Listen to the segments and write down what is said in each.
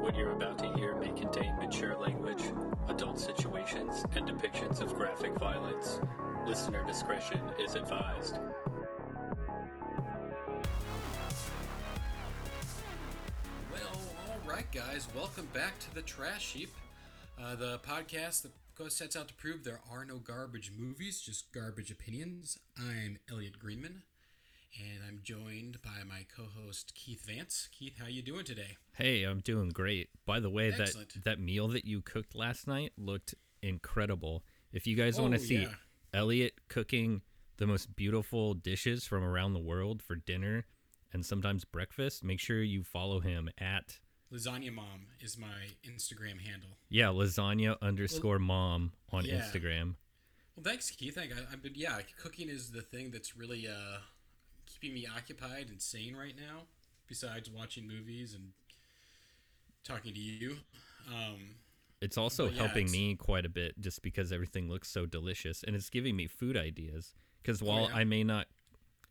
What you're about to hear may contain mature language, adult situations, and depictions of graphic violence. Listener discretion is advised. Well, all right, guys, welcome back to the Trash Heap, uh, the podcast that goes sets out to prove there are no garbage movies, just garbage opinions. I'm Elliot Greenman, and I'm joined by my co-host Keith Vance. Keith, how you doing today? Hey, I'm doing great. By the way, Excellent. that that meal that you cooked last night looked incredible. If you guys Oh, want to see yeah. Elliot cooking the most beautiful dishes from around the world for dinner and sometimes breakfast, make sure you follow him at Lasagna Mom is my Instagram handle. yeah lasagna underscore mom on yeah. Instagram. Well, thanks, Keith. I, I- I've been yeah, cooking is the thing that's really uh, keeping me occupied and sane right now. Besides watching movies and talking to you. Um, It's also yeah, helping it's- me quite a bit just because everything looks so delicious and it's giving me food ideas. Because while Oh, yeah. I may not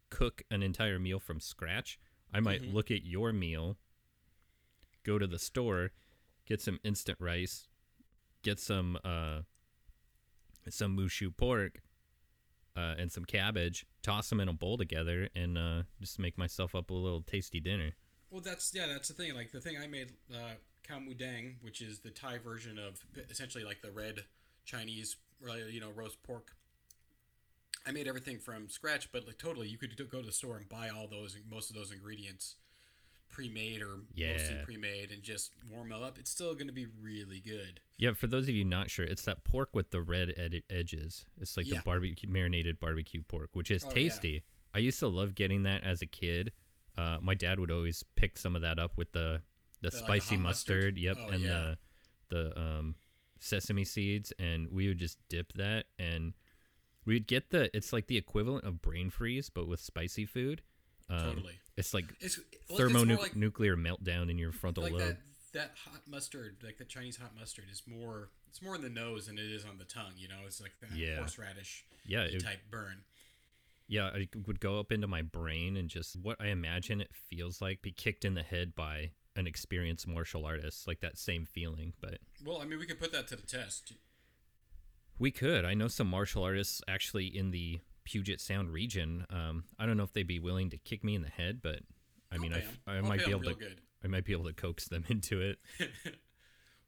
cook an entire meal from scratch, I might Mhm. look at your meal, go to the store, get some instant rice, get some uh, some mushu pork, uh, and some cabbage, toss them in a bowl together, and uh, just make myself up a little tasty dinner. Well, that's yeah, that's the thing. Like the thing I made, uh, khao mu dang, which is the Thai version of essentially like the red Chinese, uh, you know, roast pork. I made everything from scratch, but like totally, you could go to the store and buy all those, most of those ingredients, pre-made or mostly pre-made, and just warm it up. It's still going to be really good. Yeah, for those of you not sure, it's that pork with the red ed- edges. It's like Yeah. the barbecue marinated barbecue pork, which is Oh, yeah. tasty. I used to love getting that as a kid. Uh, my dad would always pick some of that up with the the The, like, spicy hot mustard? mustard, yep, Oh, and yeah. the the um, sesame seeds, and we would just dip that, and we'd get the it's like the equivalent of brain freeze, but with spicy food. Um, Totally. It's like It's well, like, meltdown in your frontal like lobe. that that hot mustard, like the Chinese hot mustard, is more. It's more in the nose than it is on the tongue. You know, it's like that Yeah. horseradish Yeah, it, type burn. Yeah, it would go up into my brain and just what I imagine it feels like be kicked in the head by an experienced martial artist, like that same feeling. But Well, I mean, we could put that to the test. we could. I know some martial artists actually in the Puget Sound region. Um, I don't know if they'd be willing to kick me in the head, but I mean, I, I might be able to. good. I might be able to coax them into it.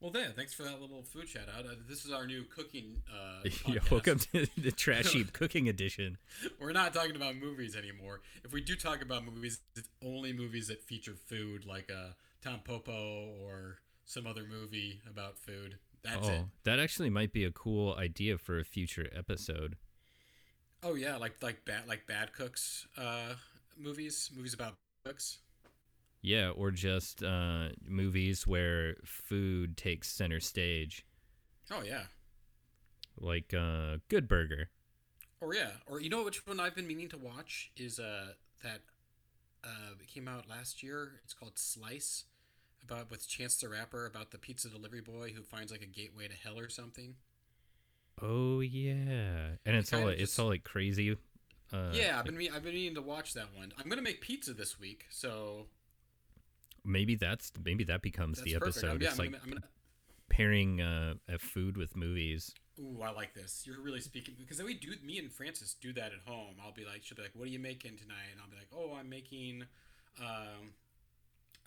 Well, there. Thanks for that little food shout out. Uh, this is our new cooking. Uh, yeah, welcome to the Trash Heap Cooking Edition. We're not talking about movies anymore. If we do talk about movies, it's only movies that feature food, like uh, Tampopo or some other movie about food. That's oh, it. that actually might be a cool idea for a future episode. Oh yeah, like like bad like bad cooks uh, movies, movies about cooks. Yeah, or just uh, movies where food takes center stage, Oh yeah. like uh, Good Burger. Or yeah, or you know which one I've been meaning to watch is uh that uh it came out last year. It's called Slice, about with Chance the Rapper about the pizza delivery boy who finds like a gateway to hell or something. Oh yeah, and it's all it's just- all like crazy. Uh, yeah, I've been I've been meaning to watch that one. I'm gonna make pizza this week, so maybe that's maybe that becomes that's the episode. Yeah, it's I'm, like gonna, I'm gonna. pairing uh, a food with movies. Ooh, I like this. You're really speaking because we do. Me and Francis do that at home. I'll be like, she'll be like, "What are you making tonight?" And I'll be like, "Oh, I'm making, um,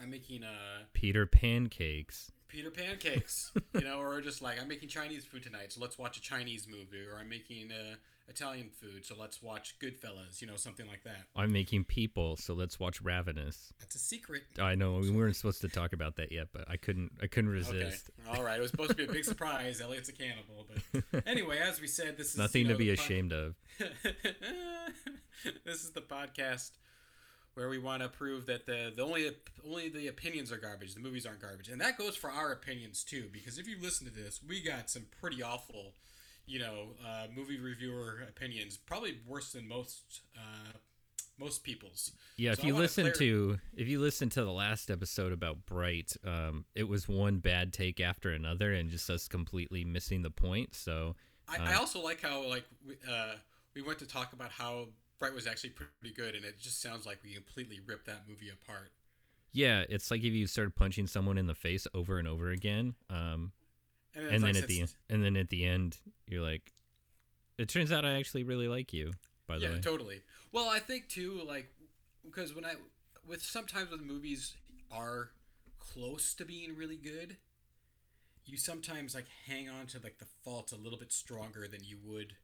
I'm making uh Peter pancakes. Peter pancakes, you know, or just like I'm making Chinese food tonight, so let's watch a Chinese movie, or I'm making uh, Italian food, so let's watch Goodfellas, you know, something like that. I'm making people, so let's watch Ravenous. That's a secret. I know we weren't supposed to talk about that yet, but I couldn't. I couldn't resist. Okay, all right. It was supposed to be a big surprise. Elliot's a cannibal, but anyway, as we said, this is Nothing you know, to be pod- ashamed of. this is the podcast where we want to prove that the, the only only the opinions are garbage, the movies aren't garbage, and that goes for our opinions too. Because if you listen to this, we got some pretty awful, you know, uh, movie reviewer opinions, probably worse than most uh, most people's. Yeah, So if I you listen clear- to if you listen to the last episode about Bright, um, it was one bad take after another, and just us completely missing the point. So I, I also like how like we, uh, we went to talk about how Was actually pretty good, and it just sounds like we completely ripped that movie apart. Yeah, it's like if you started punching someone in the face over and over again, um, And, and it's then like at the since- and then at the end, you're like, it turns out I actually really like you. By the yeah, way, yeah, totally. Well, I think too, like, because when I, with sometimes when movies are close to being really good, you sometimes like hang on to like the faults a little bit stronger than you would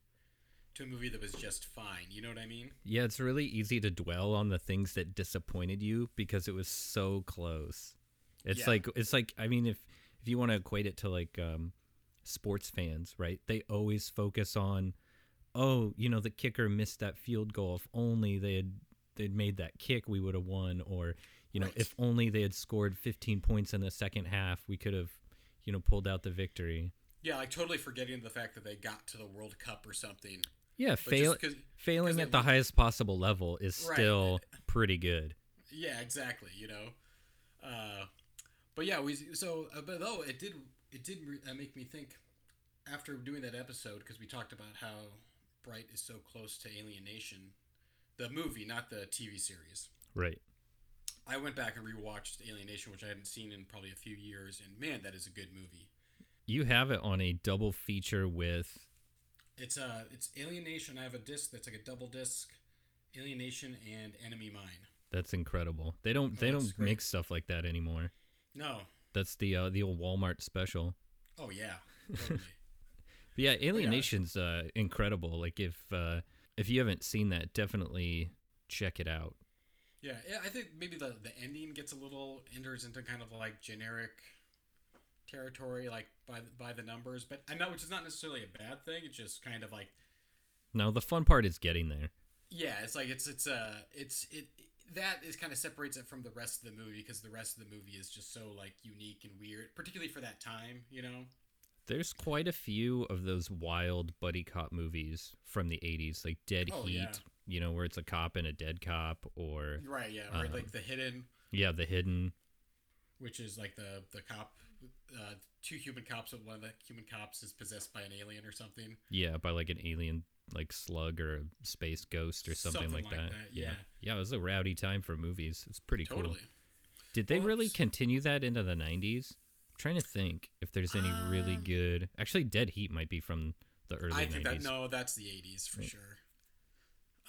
to a movie that was just fine. You know what I mean? yeah, it's really easy to dwell on the things that disappointed you because it was so close. It's Yeah. like it's like I mean, if if you want to equate it to like um, sports fans, right? They always focus on, oh, you know, the kicker missed that field goal. If only they had they'd made that kick, we would have won. Or you know, Right. if only they had scored 15 points in the second half, we could have, you know, pulled out the victory. Yeah, like totally forgetting the fact that they got to the World Cup or something. Yeah, fail, failing at the highest possible level is Right. still pretty good. Yeah, exactly. You know, uh, but yeah, we so uh, but though it did it did re- uh, make me think after doing that episode because we talked about how Bright is so close to Alien Nation, the movie, not the TV series. Right. I went back and rewatched Alien Nation, which I hadn't seen in probably a few years, and man, that is a good movie. You have it on a double feature with It's uh it's Alien Nation. I have a disc that's like a double disc, Alien Nation and Enemy Mine. that's incredible. They don't Oh, they don't great. make stuff like that anymore. No, That's the uh, the old Walmart special. oh yeah, totally. But yeah, Alien Nation's uh, incredible. Like if uh, if you haven't seen that, definitely check it out. Yeah, yeah, I think maybe the the ending gets a little enters into kind of like generic territory, like by the, by the numbers. But I know which is not necessarily a bad thing. It's just kind of like No, the fun part is getting there. yeah, it's like it's it's uh it's it that is kind of separates it from the rest of the movie because the rest of the movie is just so like unique and weird, particularly for that time. You know. There's quite a few of those wild buddy cop movies from the 80s, like Dead Oh, Heat, yeah. you know, where it's a cop and a dead cop, or Right. Yeah. Or Um, like the hidden, yeah, The Hidden. which is like the the cop, uh, two human cops, but one of the human cops is possessed by an alien or something. Yeah, by like an alien like slug or a space ghost or something, Something like, like that. that, yeah. yeah. Yeah, it was a rowdy time for movies. It's pretty Totally. cool. Did they Well, really continue that into the 90s? I'm trying to think if there's any really Um, good. Actually, Dead Heat might be from the early I think 90s. that no, that's the '80s for Right. sure.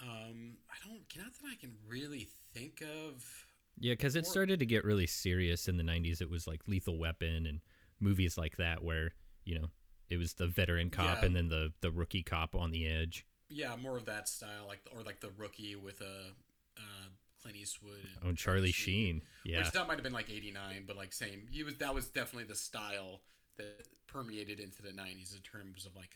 Um, I don't, not that I can really think of. Yeah, because it started to get really serious in the 90s. It was like Lethal Weapon and movies like that where, you know, it was the veteran cop Yeah. and then the, the rookie cop on the edge. Yeah, more of that style, like or like the rookie with a uh, Clint Eastwood. and Oh, Charlie Sheen. Yeah. Which that might have been like '89, but like same. He was that was definitely the style that permeated into the '90s in terms of like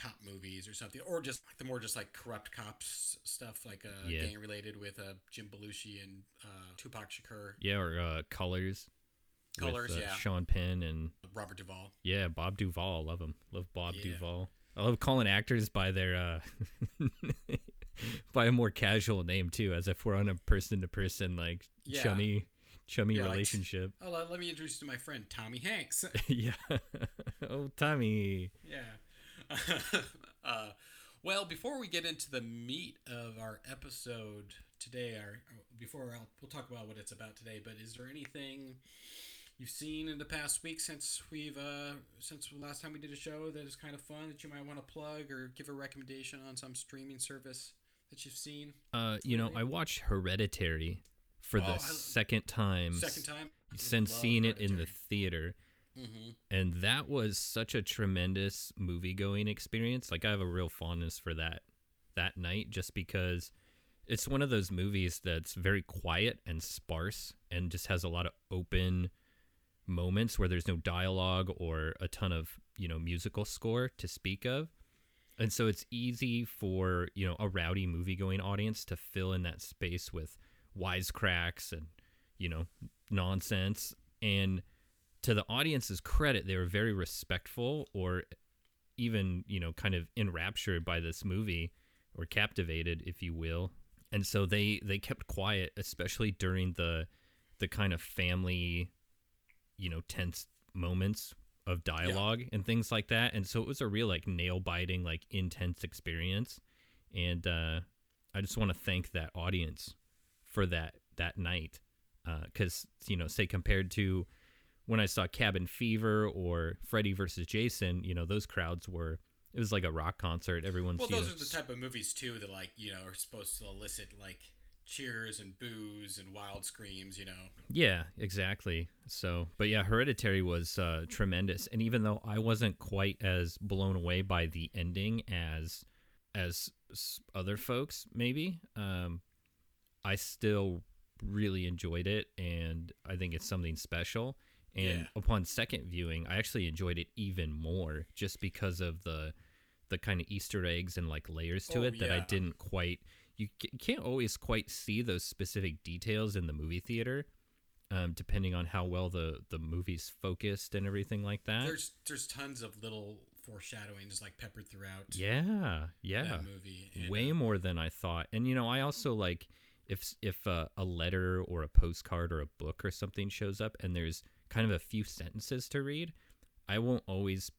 cop movies or something, or just the more just like corrupt cops stuff, like uh, Yeah. gang related with uh, Jim Belushi and uh, Tupac Shakur, Yeah, or uh, Colors. with, Colors, uh, yeah. Sean Penn and Robert Duvall. Yeah, Bob Duvall. Love him. Love Bob Yeah. Duvall. I love calling actors by their uh by a more casual name too, as if we're on a person to person like Yeah. chummy chummy Yeah, like- relationship. Oh, let, let me introduce you to my friend Tommy Hanks. yeah. oh, Tommy. Yeah. uh, well, before we get into the meat of our episode today, our before I'll, we'll talk about what it's about today. But is there anything you've seen in the past week since we've uh, since the last time we did a show that is kind of fun that you might want to plug or give a recommendation on some streaming service that you've seen? Uh, you know, I watched Hereditary for the Oh, I- second time Second time since seeing it in the theater. Mm-hmm. and that was such a tremendous movie going experience. Like i have a real fondness for that that night just because it's one of those movies that's very quiet and sparse and just has a lot of open moments where there's no dialogue or a ton of you know musical score to speak of. And so it's easy for you know a rowdy movie going audience to fill in that space with wisecracks and you know nonsense. And to the audience's credit, they were very respectful or even, you know, kind of enraptured by this movie or captivated, if you will. And so they they kept quiet, especially during the the kind of family, you know, tense moments of dialogue and things like that. And so it was a real like nail biting, like intense experience. And uh I just want to thank that audience for that that night because you know, say compared to when I saw Cabin Fever or Freddy versus Jason, you know, those crowds were it was like a rock concert. Everyone's Well, those know, are the type of movies too that like you know are supposed to elicit like cheers and boos and wild screams. You know. Yeah, exactly. So, but yeah, Hereditary was uh, tremendous, and even though I wasn't quite as blown away by the ending as as other folks, maybe, um, I still really enjoyed it, and I think it's something special. And Yeah. upon second viewing, I actually enjoyed it even more, just because of the the kind of Easter eggs and like layers to Oh, it that I didn't quite. You can't always quite see those specific details in the movie theater, um, depending on how well the the movie's focused and everything like that. There's there's tons of little foreshadowings like peppered throughout yeah, yeah, movie. and, way uh, more than I thought. And you know, I also like if if uh, a letter or a postcard or a book or something shows up and there's kind of a few sentences to read, I won't always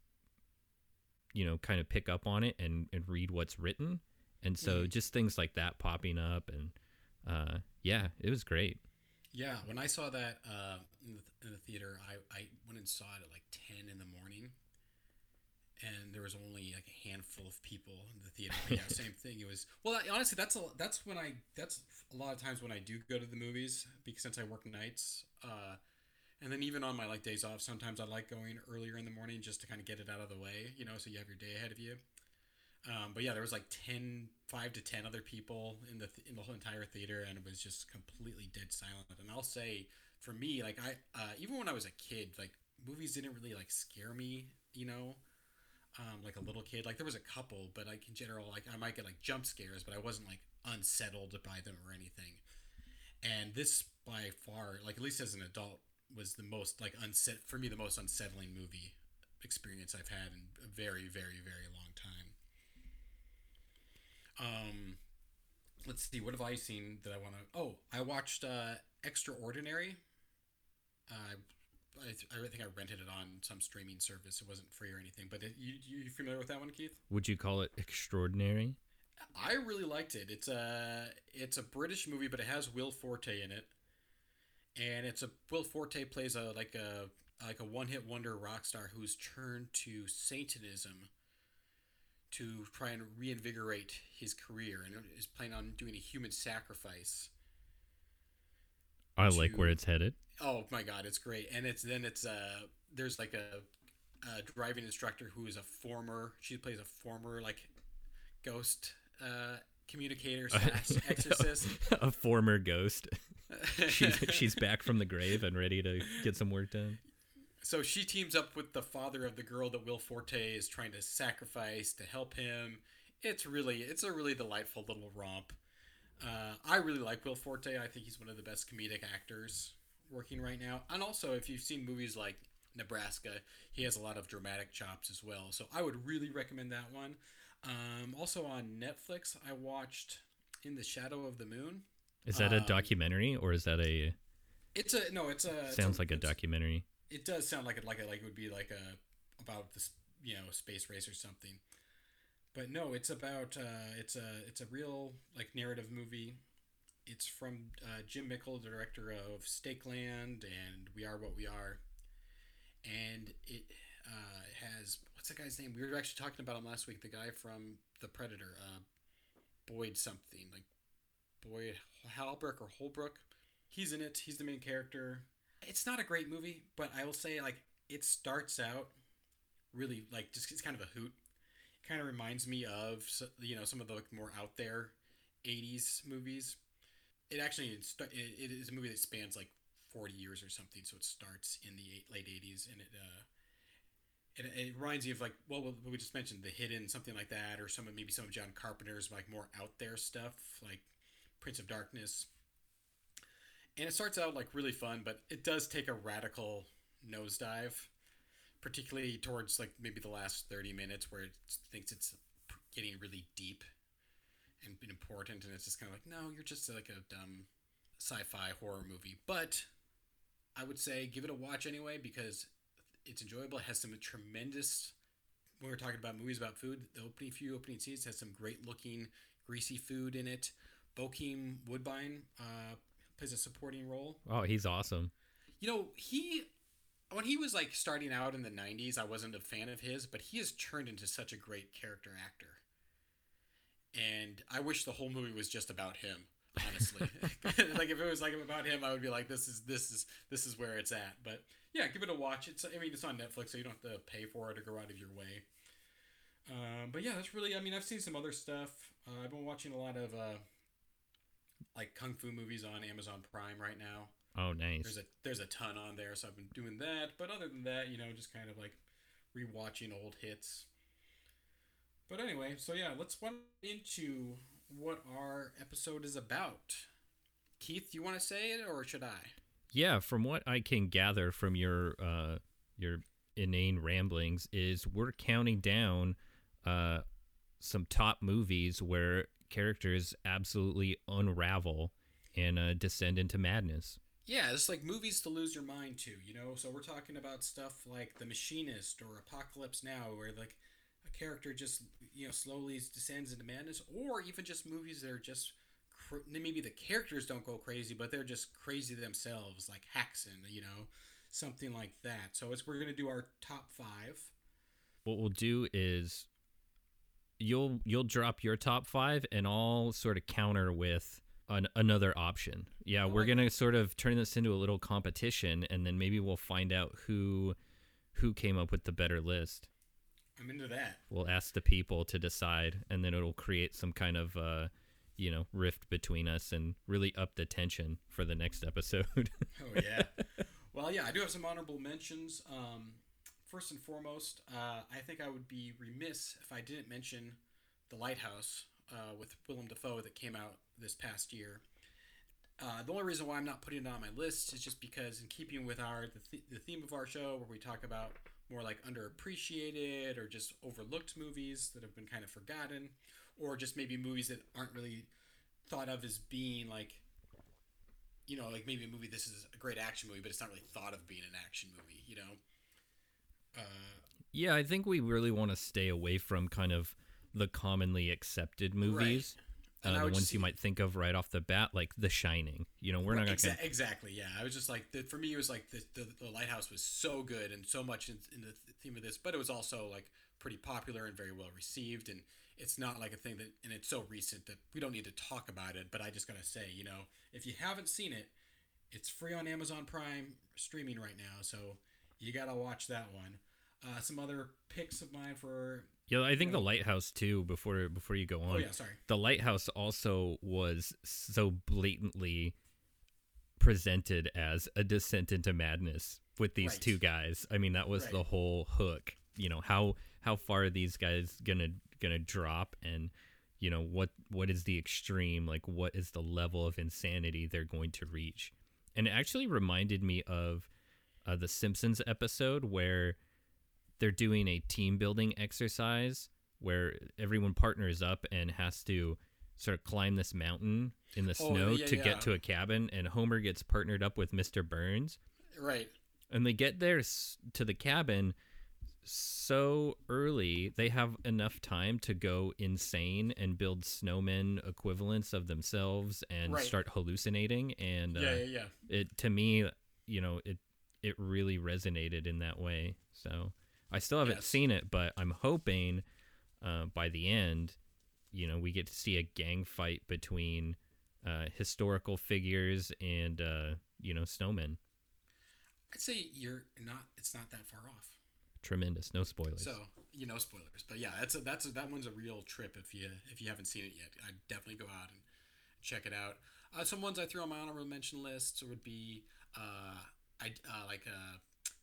you know kind of pick up on it and, and read what's written. And so Mhm. just things like that popping up and uh, yeah, it was great. Yeah, when I saw that uh, in, the, in the theater, I, I went and saw it at like ten in the morning, and there was only like a handful of people in the theater. But yeah, same thing. It was well, I, honestly, that's a that's when I that's a lot of times when I do go to the movies because since I work nights, uh, and then even on my like days off, sometimes I like going earlier in the morning just to kind of get it out of the way, you know, so you have your day ahead of you. Um, but yeah, there was like 10, 5 to 10 other people in the, th- in the whole entire theater and it was just completely dead silent. And I'll say for me, like I, uh, even when I was a kid, like movies didn't really like scare me, you know, um, like a little kid, like there was a couple, but like in general, like I might get like jump scares, but I wasn't like unsettled by them or anything. And this by far, like at least as an adult, was the most like unset for me the most unsettling movie experience I've had in a very, very, very long time. Um, let's see, what have I seen that I want to? Oh, I watched uh, Extraordinary. Uh, I, I think I rented it on some streaming service. It wasn't free or anything, but it, you you familiar with that one, Keith? Would you call it extraordinary? I really liked it. It's a it's a British movie, but it has Will Forte in it, and it's a Will Forte plays a like a like a one hit wonder rock star who's turned to Satanism to try and reinvigorate his career, and is planning on doing a human sacrifice. I like where it's headed. Oh my god, it's great. And it's then it's uh there's like a, a driving instructor who is a former she plays a former like ghost uh communicator slash exorcist. a former ghost. She's she's back from the grave and ready to get some work done. so she teams up with the father of the girl that Will Forte is trying to sacrifice to help him. It's really it's a really delightful little romp. Uh, I really like Will Forte. I think he's one of the best comedic actors working right now. And also, if you've seen movies like Nebraska, he has a lot of dramatic chops as well. So I would really recommend that one. Um, also on Netflix, I watched In the Shadow of the Moon. Is that a Um, documentary or is that a It's a no. It's a it's sounds like a documentary? It does sound like it like it like it would be like a about this you know space race or something. But no, it's about uh, it's a it's a real like narrative movie. It's from uh, Jim Mickle, the director of Stake Land and We Are What We Are, and it uh, has what's that guy's name? We were actually talking about him last week. The guy from The Predator, uh, Boyd something like Boyd Halbrook or Holbrook. He's in it. He's the main character. It's not a great movie, but I will say like it starts out really like just it's kind of a hoot. It kind of reminds me of you know some of the like, more out there '80s movies. It actually it, is a movie that spans like 40 years or something, so it starts in the late '80s, and it uh, it, it reminds you of like well we just mentioned, The Hidden, something like that, or some of maybe some of John Carpenter's like more out there stuff, like Prince of Darkness. And it starts out like really fun, but it does take a radical nosedive, particularly towards like maybe the last 30 minutes where it thinks it's getting really deep and important. And it's just kind of like, no, you're just like a dumb sci fi horror movie. But I would say give it a watch anyway because it's enjoyable. It has some tremendous. When we're talking about movies about food, the opening few opening scenes has some great looking greasy food in it. Bokeem Woodbine uh, plays a supporting role. Oh, he's awesome. You know, he when he was like starting out in the 90s, I wasn't a fan of his, but he has turned into such a great character actor. And I wish the whole movie was just about him, honestly. like if it was like about him, I would be like this is this is this is where it's at. But yeah, give it a watch. It's I mean it's on Netflix, so you don't have to pay for it or go out of your way. Um, but yeah, that's really. I mean, I've seen some other stuff. Uh, I've been watching a lot of uh, like kung fu movies on Amazon Prime right now. Oh, nice. There's a there's a ton on there, so I've been doing that. But other than that, you know, just kind of like rewatching old hits. But anyway, so yeah, let's run into what our episode is about. Keith, you want to say it or should I? Yeah, from what I can gather from your uh, your inane ramblings, is we're counting down uh, some top movies where characters absolutely unravel and uh, descend into madness. Yeah, it's like movies to lose your mind to, you know. So we're talking about stuff like The Machinist or Apocalypse Now, where like a character just you know slowly descends into madness, or even just movies that are just cr- maybe the characters don't go crazy, but they're just crazy themselves, like Haxan, you know, something like that. So it's we're gonna do our top five. What we'll do is you'll you'll drop your top five, and I'll sort of counter with an, another option. Yeah, we're gonna sort of turn this into a little competition, and then maybe we'll find out who who came up with the better list. I'm into that. We'll ask the people to decide, and then it'll create some kind of uh, you know rift between us, and really up the tension for the next episode. Oh yeah. well, yeah, I do have some honorable mentions. Um, first and foremost, uh, I think I would be remiss if I didn't mention The Lighthouse uh, with Willem Dafoe that came out this past year. Uh, the only reason why I'm not putting it on my list is just because, in keeping with our the, th- the theme of our show, where we talk about more like underappreciated or just overlooked movies that have been kind of forgotten, or just maybe movies that aren't really thought of as being like you know, like maybe a movie. This is a great action movie, but it's not really thought of being an action movie. You know. Uh, yeah, I think we really want to stay away from kind of the commonly accepted movies. I Uh, the ones just- you might think of right off the bat, like The Shining. You know, we're not Exa- gonna. exactly. Yeah, I was just like, the, for me, it was like the, the the lighthouse was so good and so much in, in the theme of this, but it was also like pretty popular and very well received. And it's not like a thing that, and it's so recent that we don't need to talk about it. But I just gotta say, you know, if you haven't seen it, it's free on Amazon Prime streaming right now, so you gotta watch that one. Uh, some other picks of mine for Yeah, I think The Lighthouse too. Before before you go on, oh yeah, sorry. The Lighthouse also was so blatantly presented as a descent into madness with these Right. two guys. I mean, that was Right. the whole hook. You know how how far are these guys gonna gonna drop, and you know what what is the extreme? Like what is the level of insanity they're going to reach? And it actually reminded me of uh, the Simpsons episode where they're doing a team building exercise where everyone partners up and has to sort of climb this mountain in the Oh, snow yeah, to yeah. get to a cabin and Homer gets partnered up with Mr. Burns Right. and they get there to the cabin so early they have enough time to go insane and build snowmen equivalents of themselves and Right. start hallucinating and uh, Yeah, yeah, yeah. it to me you know it it really resonated in that way so i still haven't Yes. seen it but i'm hoping uh, by the end you know we get to see a gang fight between uh, historical figures and uh, you know snowmen I'd say you're not. It's not that far off. tremendous no spoilers So you know spoilers, but yeah, that's a, that's a, that one's a real trip if you if you haven't seen it yet. I'd definitely go out and check it out. Uh, some ones I threw on my honorable mention list would be uh, I uh, like uh,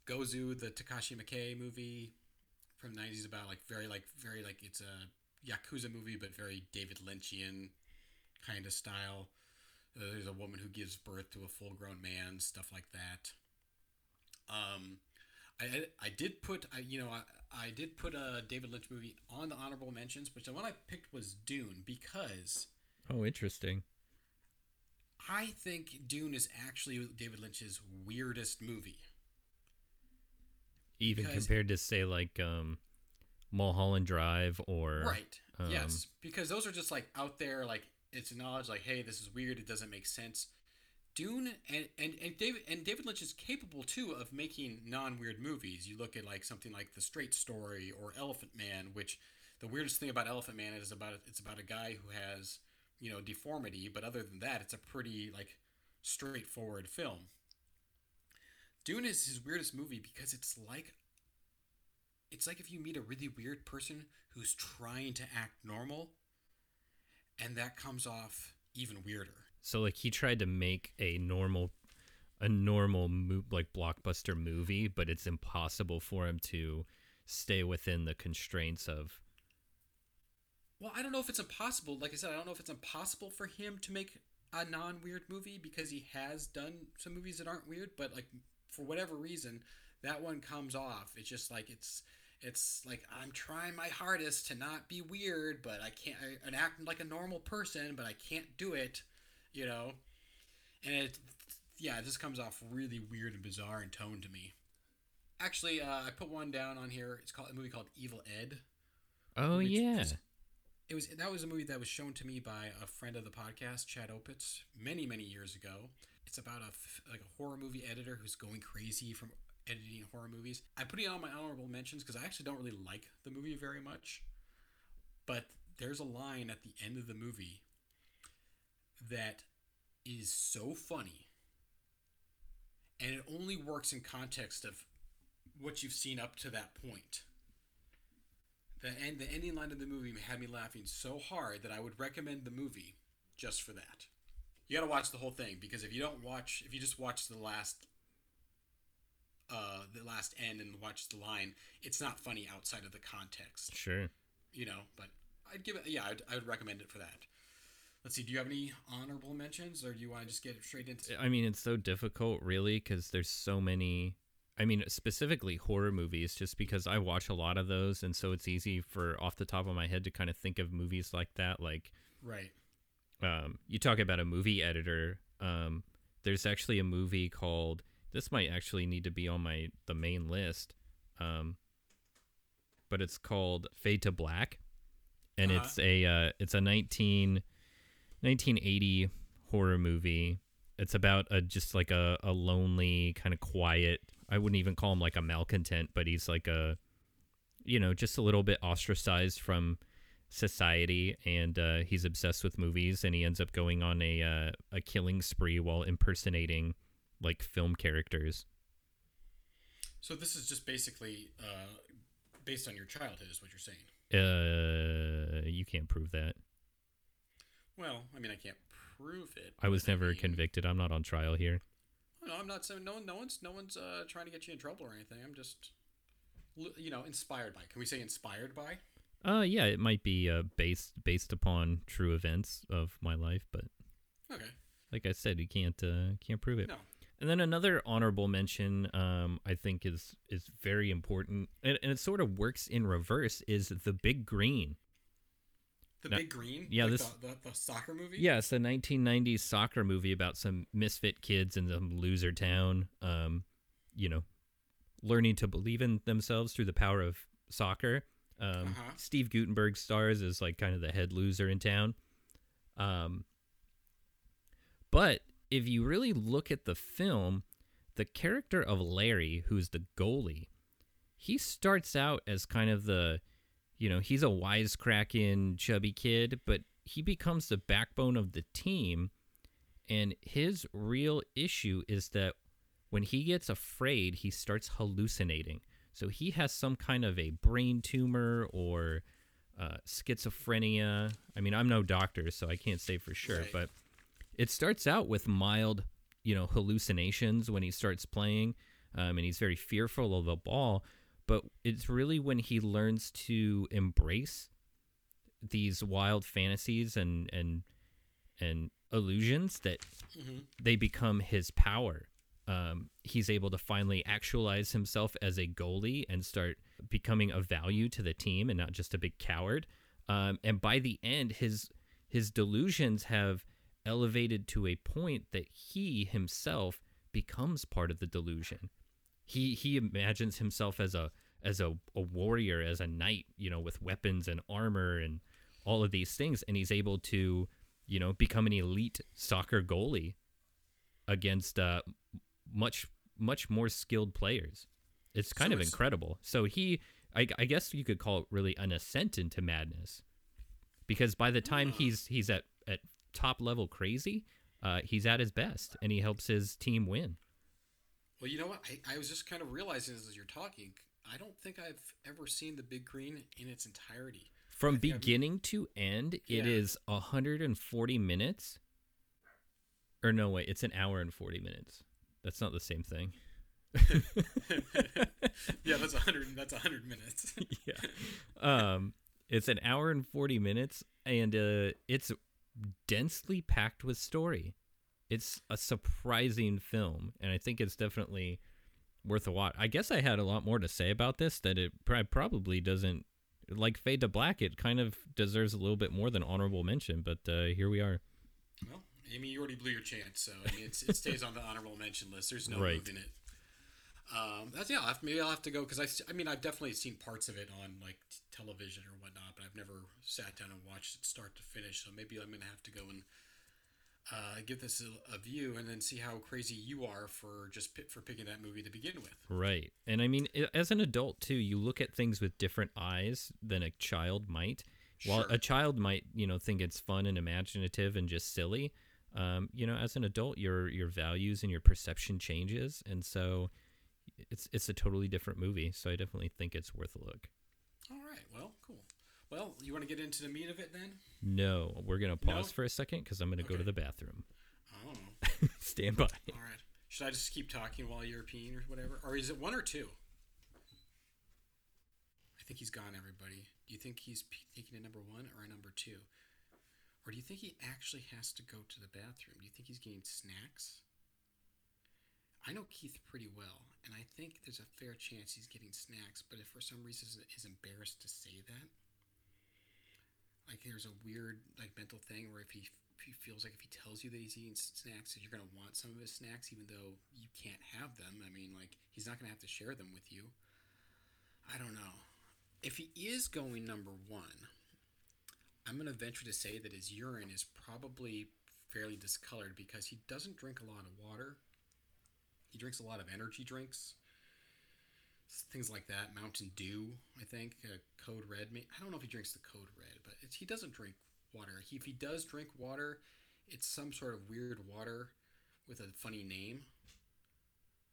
Gozu, the Takashi Miike movie from the '90s about like very like very like it's a yakuza movie, but very David Lynchian kind of style. Uh, there's a woman who gives birth to a full-grown man, stuff like that. Um, I, I I did put I you know I, I did put a David Lynch movie on the honorable mentions, but the one I picked was Dune because oh interesting I think Dune is actually David Lynch's weirdest movie. Even Because- compared to say like um mulholland drive or Right. um, yes, because those are just like out there like it's knowledge like hey this is weird it doesn't make sense. Dune and, and, and David and David Lynch is capable too of making non weird movies. You look at like something like The Straight Story or Elephant Man, which the weirdest thing about Elephant Man is about it's about a guy who has you know deformity, but other than that, it's a pretty like straightforward film. Dune is his weirdest movie because it's like it's like if you meet a really weird person who's trying to act normal and that comes off even weirder. So like he tried to make a normal a normal mo- like blockbuster movie, but it's impossible for him to stay within the constraints of Well, I don't know if it's impossible. Like I said, I don't know if it's impossible for him to make a non-weird movie because he has done some movies that aren't weird, but like for whatever reason, that one comes off. It's just like it's it's like I'm trying my hardest to not be weird, but I can't I, and act like a normal person, but I can't do it, you know. And it yeah, it just comes off really weird and bizarre in tone to me. Actually, uh, I put one down on here. It's called a movie called Evil Ed. Oh yeah. was- it was that was a movie that was shown to me by a friend of the podcast, Chad Opitz, many many years ago. It's about a like a horror movie editor who's going crazy from editing horror movies. I put it on my honorable mentions because I actually don't really like the movie very much. But there's a line at the end of the movie that is so funny, and it only works in context of what you've seen up to that point. The end, the ending line of the movie had me laughing so hard that I would recommend the movie just for that. You got to watch the whole thing because if you don't watch, if you just watch the last, uh, the last end and watch the line, it's not funny outside of the context, Sure. you know. But I'd give it, yeah, I'd, I would recommend it for that. Let's see. Do you have any honorable mentions, or do you want to just get straight into? I mean, it's so difficult, really, because there's so many. I mean, specifically horror movies, just because I watch a lot of those, and so it's easy for off the top of my head to kind of think of movies like that. Like, Right. Um, you talk about a movie editor. Um, there's actually a movie called. This might actually need to be on my the main list, um, but it's called Fade to Black, and Uh-huh. it's a uh, it's a 19, 1980 horror movie. It's about a just like a, a lonely kind of quiet. I wouldn't even call him like a malcontent, but he's like a, you know, just a little bit ostracized from society, and uh, he's obsessed with movies, and he ends up going on a uh, a killing spree while impersonating like film characters. So this is just basically uh, based on your childhood, is what you're saying. Uh, you can't prove that. Well, I mean, I can't prove it. I was never mean- convicted. I'm not on trial here. No, I'm not saying no one. No one's no one's uh, trying to get you in trouble or anything. I'm just, you know, inspired by. Can we say inspired by? Uh, yeah, it might be uh based based upon true events of my life, but Okay. like I said, you can't uh can't prove it. No. And then another honorable mention, um, I think is is very important, and, and it sort of works in reverse. Is the Big Green? The No, Big Green. yeah, like this- the, the, the soccer movie. Yeah, it's a 1990s soccer movie about some misfit kids in some loser town, um, you know, learning to believe in themselves through the power of soccer. Um, Uh-huh. Steve Guttenberg stars as like kind of the head loser in town. Um, but if you really look at the film, the character of Larry, who's the goalie, he starts out as kind of the, you know, he's a wisecracking, chubby kid, but he becomes the backbone of the team. And his real issue is that when he gets afraid, he starts hallucinating. So he has some kind of a brain tumor or uh, schizophrenia. I mean, I'm no doctor, so I can't say for sure, Right. but it starts out with mild, you know, hallucinations when he starts playing, um, and he's very fearful of the ball. But it's really when he learns to embrace these wild fantasies and and and illusions that hmm they become his power. Um, he's able to finally actualize himself as a goalie and start becoming a value to the team and not just a big coward. Um, and by the end, his his delusions have elevated to a point that he himself becomes part of the delusion. He he imagines himself as a as a, a warrior, as a knight, you know, with weapons and armor and all of these things, and he's able to, you know, become an elite soccer goalie against uh, much much more skilled players. It's kind So of it's- incredible. So he, I, I guess you could call it really an ascent into madness, because by the time he's he's at at top level crazy, uh, he's at his best, and he helps his team win. Well, you know what? I, I was just kind of realizing as you're talking. I don't think I've ever seen the Big Green in its entirety. From I beginning to end, it Yeah. is 140 minutes. Or no, wait, it's an hour and 40 minutes. That's not the same thing. yeah, that's a hundred. That's a hundred minutes. yeah. Um, it's an hour and 40 minutes, and uh, it's densely packed with story. It's a surprising film, and I think it's definitely worth a watch. I guess I had a lot more to say about this that it probably doesn't. Like Fade to Black, it kind of deserves a little bit more than honorable mention, but uh, here we are. well, Amy, you already blew your chance, so I mean, it's, it stays on the honorable mention list. There's no Right. moving it. Um, that's yeah. I'll have, maybe I'll have to go because I. I mean, I've definitely seen parts of it on like t- television or whatnot, but I've never sat down and watched it start to finish. So maybe I'm gonna have to go and uh, give this a, a view and then see how crazy you are for just pi- for picking that movie to begin with. Right. And I mean, as an adult, too, you look at things with different eyes than a child might. While Sure. a child might, you know, think it's fun and imaginative and just silly, um, you know, as an adult, your your values and your perception changes, and so it's it's a totally different movie. So I definitely think it's worth a look. All right. Well, cool. Well, you want to get into the meat of it then? No, we're gonna No? pause for a second because I'm gonna go to the bathroom. Oh. Stand by. All right. Should I just keep talking while you're peeing or whatever? Or is it one or two? I think he's gone, everybody. Do you think he's taking a number one or a number two? Or do you think he actually has to go to the bathroom? Do you think he's getting snacks? I know Keith pretty well, and I think there's a fair chance he's getting snacks, but if for some reason is embarrassed to say that, like there's a weird like mental thing where if he if he feels like if he tells you that he's eating snacks, that you're gonna want some of his snacks, even though you can't have them. I mean, like he's not gonna have to share them with you. I don't know. If he is going number one, I'm gonna venture to say that his urine is probably fairly discolored because he doesn't drink a lot of water. He drinks a lot of energy drinks, things like that. Mountain Dew, I think. Uh, Code Red. I don't know if he drinks the Code Red, but he doesn't drink water. He, if he does drink water, it's some sort of weird water with a funny name.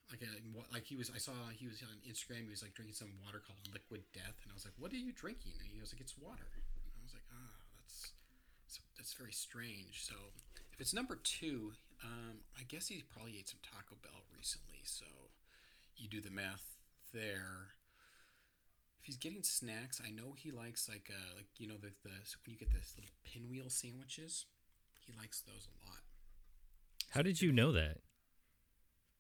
Like a, like he was, I saw he was on Instagram. He was like drinking some water called Liquid Death, and I was like, "What are you drinking?" And he was like, "It's water." And I was like, "Ah, that's that's, very strange." So if it's number two, um, I guess he probably ate some Taco Bell recently. So you do the math there. If he's getting snacks, I know he likes like uh like you know the the when you get this little pinwheel sandwiches, he likes those a lot. How did you know that?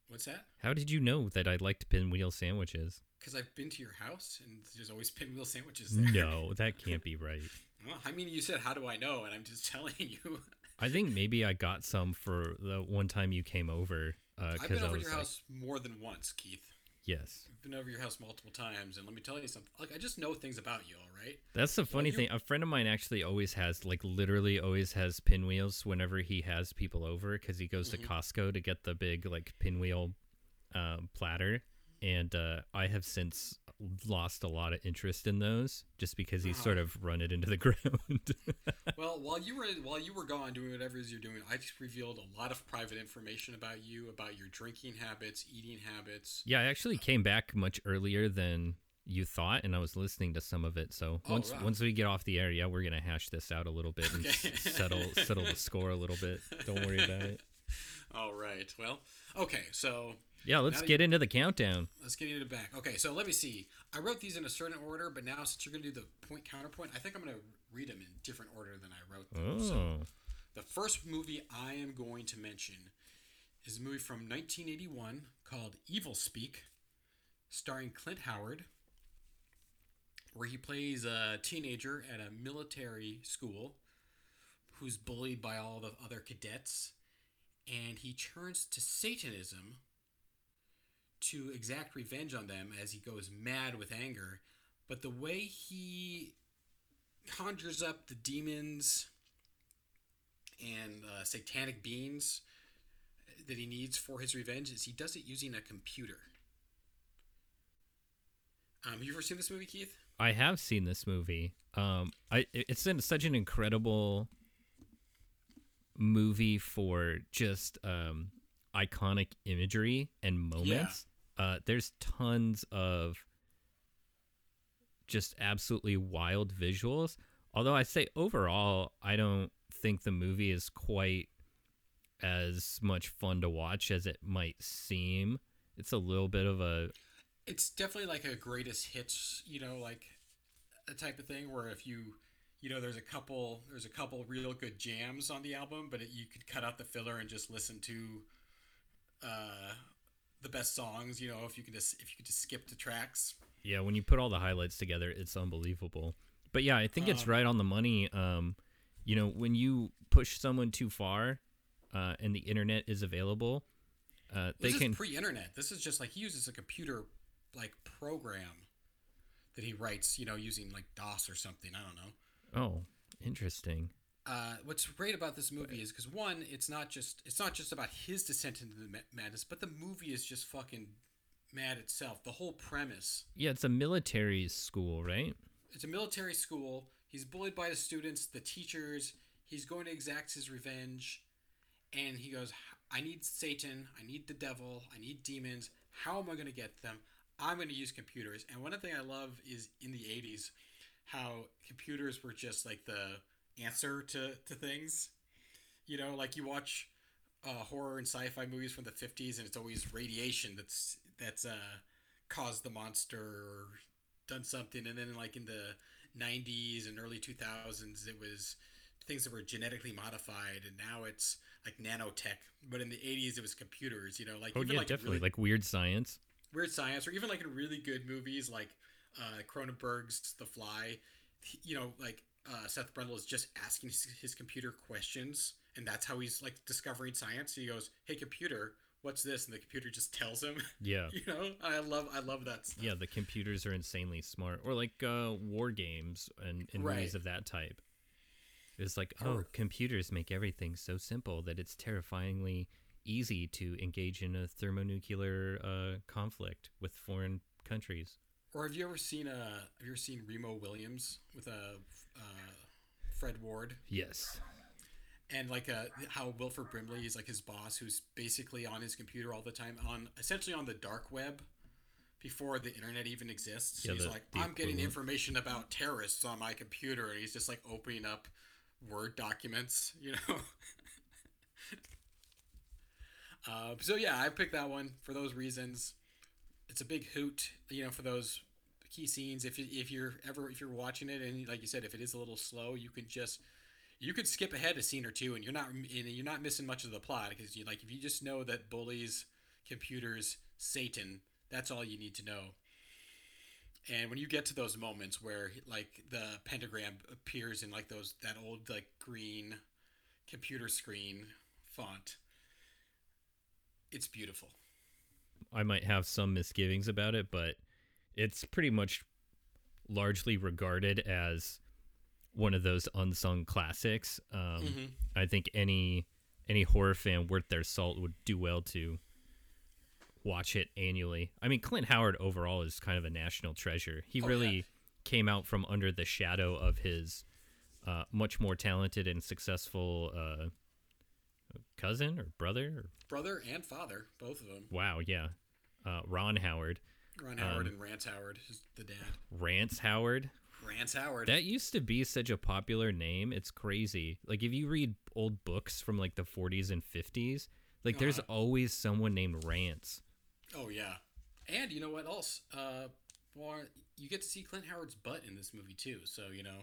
What's that? How did you know that I liked pinwheel sandwiches? Because I've been to your house and there's always pinwheel sandwiches there. No, that can't be right. Well, I mean, you said, "How do I know?" And I'm just telling you. I think maybe I got some for the one time you came over. I've Because been over your like, house more than once, Keith. yes, I've been over your house multiple times, and let me tell you something. Like, I just know things about you. All right. that's the funny you- thing. A friend of mine actually always has, like, literally always has pinwheels whenever he has people over because he goes Mhm. to Costco to get the big like pinwheel um, platter. And uh, I have since lost a lot of interest in those just because he's sort of run it into the ground. Well, while you were while you were gone doing whatever it is you're doing, I just revealed a lot of private information about you, about your drinking habits, eating habits. yeah, I actually came back much earlier than you thought, and I was listening to some of it. So Oh, once wow. once we get off the air, yeah, we're gonna hash this out a little bit and Okay. settle settle the score a little bit. Don't worry about it. All right. Well, okay. So Yeah, let's Now get into the countdown. let's get into it back. Okay. So let me see. I wrote these in a certain order, but now since you're going to do the point counterpoint, I think I'm going to read them in different order than I wrote them. So Oh, the first movie I am going to mention is a movie from 1981 called Evil Speak, starring Clint Howard, where he plays a teenager at a military school who's bullied by all the other cadets, and he turns to Satanism to exact revenge on them as he goes mad with anger. But the way he conjures up the demons and uh, satanic beings that he needs for his revenge is he does it using a computer. Um, have you ever seen this movie, Keith? I have seen this movie. Um, I it's in such an incredible movie for just um iconic imagery and moments. Uh, there's tons of just absolutely wild visuals. Although I say overall, I don't think the movie is quite as much fun to watch as it might seem. It's a little bit of a It's definitely like a greatest hits, you know, like a type of thing where if you, you know, there's a couple, there's a couple real good jams on the album, but it, you could cut out the filler and just listen to uh, the best songs. You know, if you could just if you could just skip the tracks. Yeah, when you put all the highlights together, it's unbelievable. But yeah, I think it's Um, right on the money. Um, you know, when you push someone too far, uh, and the internet is available, uh, they This can. pre-internet. This is just like he uses a computer like program that he writes, you know, using like DOS or something. I don't know. oh, interesting. Uh, what's great about this movie is because one, it's not just it's not just about his descent into the madness, but the movie is just fucking mad itself. The whole premise. Yeah, it's a military school, right? It's a military school. He's bullied by the students, the teachers. He's going to exact his revenge, and he goes, "I need Satan. I need the devil. I need demons. How am I going to get them? I'm going to use computers." And one of the things I love is in the '80s, how computers were just like the answer to to things. You know, like you watch uh, horror and sci-fi movies from the 50s, and it's always radiation that's that's uh, caused the monster or done something, and then like in the 90s and early 2000s, it was things that were genetically modified, and now it's like nanotech. But in the 80s, it was computers. You know, like Oh yeah, like definitely. really Like weird science. weird science, or even like in really good movies like uh, Cronenberg's The Fly. You know, like uh, Seth Brundle is just asking his, his computer questions, and that's how he's like discovering science. He goes, "Hey, computer, what's this?" And the computer just tells him. Yeah. you know, I love, I love that stuff. Yeah, the computers are insanely smart, or like uh, war games and, and Right. movies of that type. It's like, oh, Or- computers make everything so simple that it's terrifyingly easy to engage in a thermonuclear uh, conflict with foreign countries. Or have you ever seen uh have you ever seen Remo Williams with a uh, Fred Ward Yes. and like uh how Wilford Brimley is like his boss who's basically on his computer all the time on essentially on the dark web before the internet even exists. Yeah, he's the- like the I'm getting information about terrorists on my computer and he's just like opening up word documents, you know. uh, so yeah, I picked that one for those reasons it's a big hoot, you know, for those key scenes. If if you're ever if you're watching it and like you said, if it is a little slow, you can just you could skip ahead a scene or two, and you're not and you're not missing much of the plot because you like if you just know that bullies, computers, Satan, that's all you need to know. And when you get to those moments where like the pentagram appears in like those that old like green computer screen font, it's beautiful. I might have some misgivings about it, but it's pretty much largely regarded as one of those unsung classics. Um, Mhm. I think any any horror fan worth their salt would do well to watch it annually. I mean, Clint Howard overall is kind of a national treasure. He Oh, really yeah. came out from under the shadow of his uh, much more talented and successful uh, cousin or brother. Or, Brother and father, both of them. wow, yeah, uh, Ron Howard. Ron Howard Um, and Rance Howard is the dad. Rance Howard. Rance Howard. That used to be such a popular name. It's crazy. Like if you read old books from like the 40s and 50s, like there's Uh-huh. always someone named Rance. oh yeah, and you know what else? Uh, well, you get to see Clint Howard's butt in this movie too. So you know,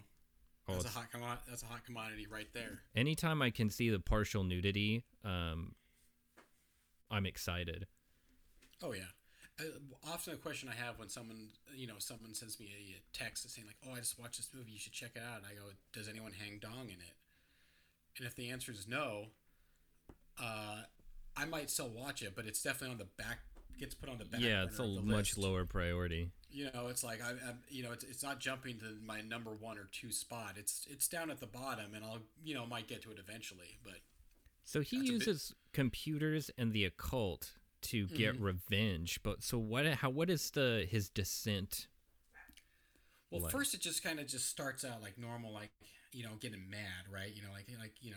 Oh, that's a hot commo- that's a hot commodity right there. Anytime I can see the partial nudity, um, I'm excited. Oh yeah. Uh, often a question I have when someone you know someone sends me a text saying like, "Oh, I just watched this movie. You should check it out." And I go, "Does anyone hang dong in it?" And if the answer is no, uh, I might still watch it, but it's definitely on the back. Gets put on the back. yeah, it's a much list. lower priority. You know, it's like I, I you know, it's, it's not jumping to my number one or two spot. It's it's down at the bottom, and I'll you know might get to it eventually. But So he a bit- uses computers and the occult to get Mm-hmm. revenge. But so what? How? What is the his descent? Well, Like- first it just kind of just starts out like normal, like you know, getting mad, right? You know, like like you know,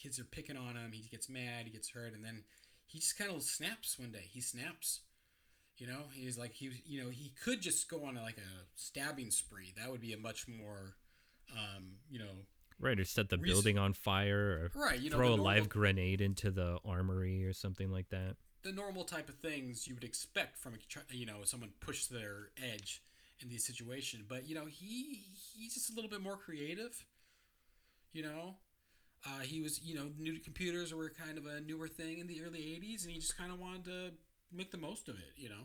kids are picking on him. He gets mad, he gets hurt, and then he just kind of snaps one day. He snaps. You know, he's like he, you know, he could just go on like a stabbing spree. That would be a much more, um, you know, Right, or set the Reason- building on fire, or right. You know, throw the a normal, live grenade into the armory or something like that. the normal type of things you would expect from a, you know someone push their edge in these situations. But you know, he he's just a little bit more creative. You know, uh, he was you know new to computers were kind of a newer thing in the early '80s, and he just kind of wanted to make the most of it. You know.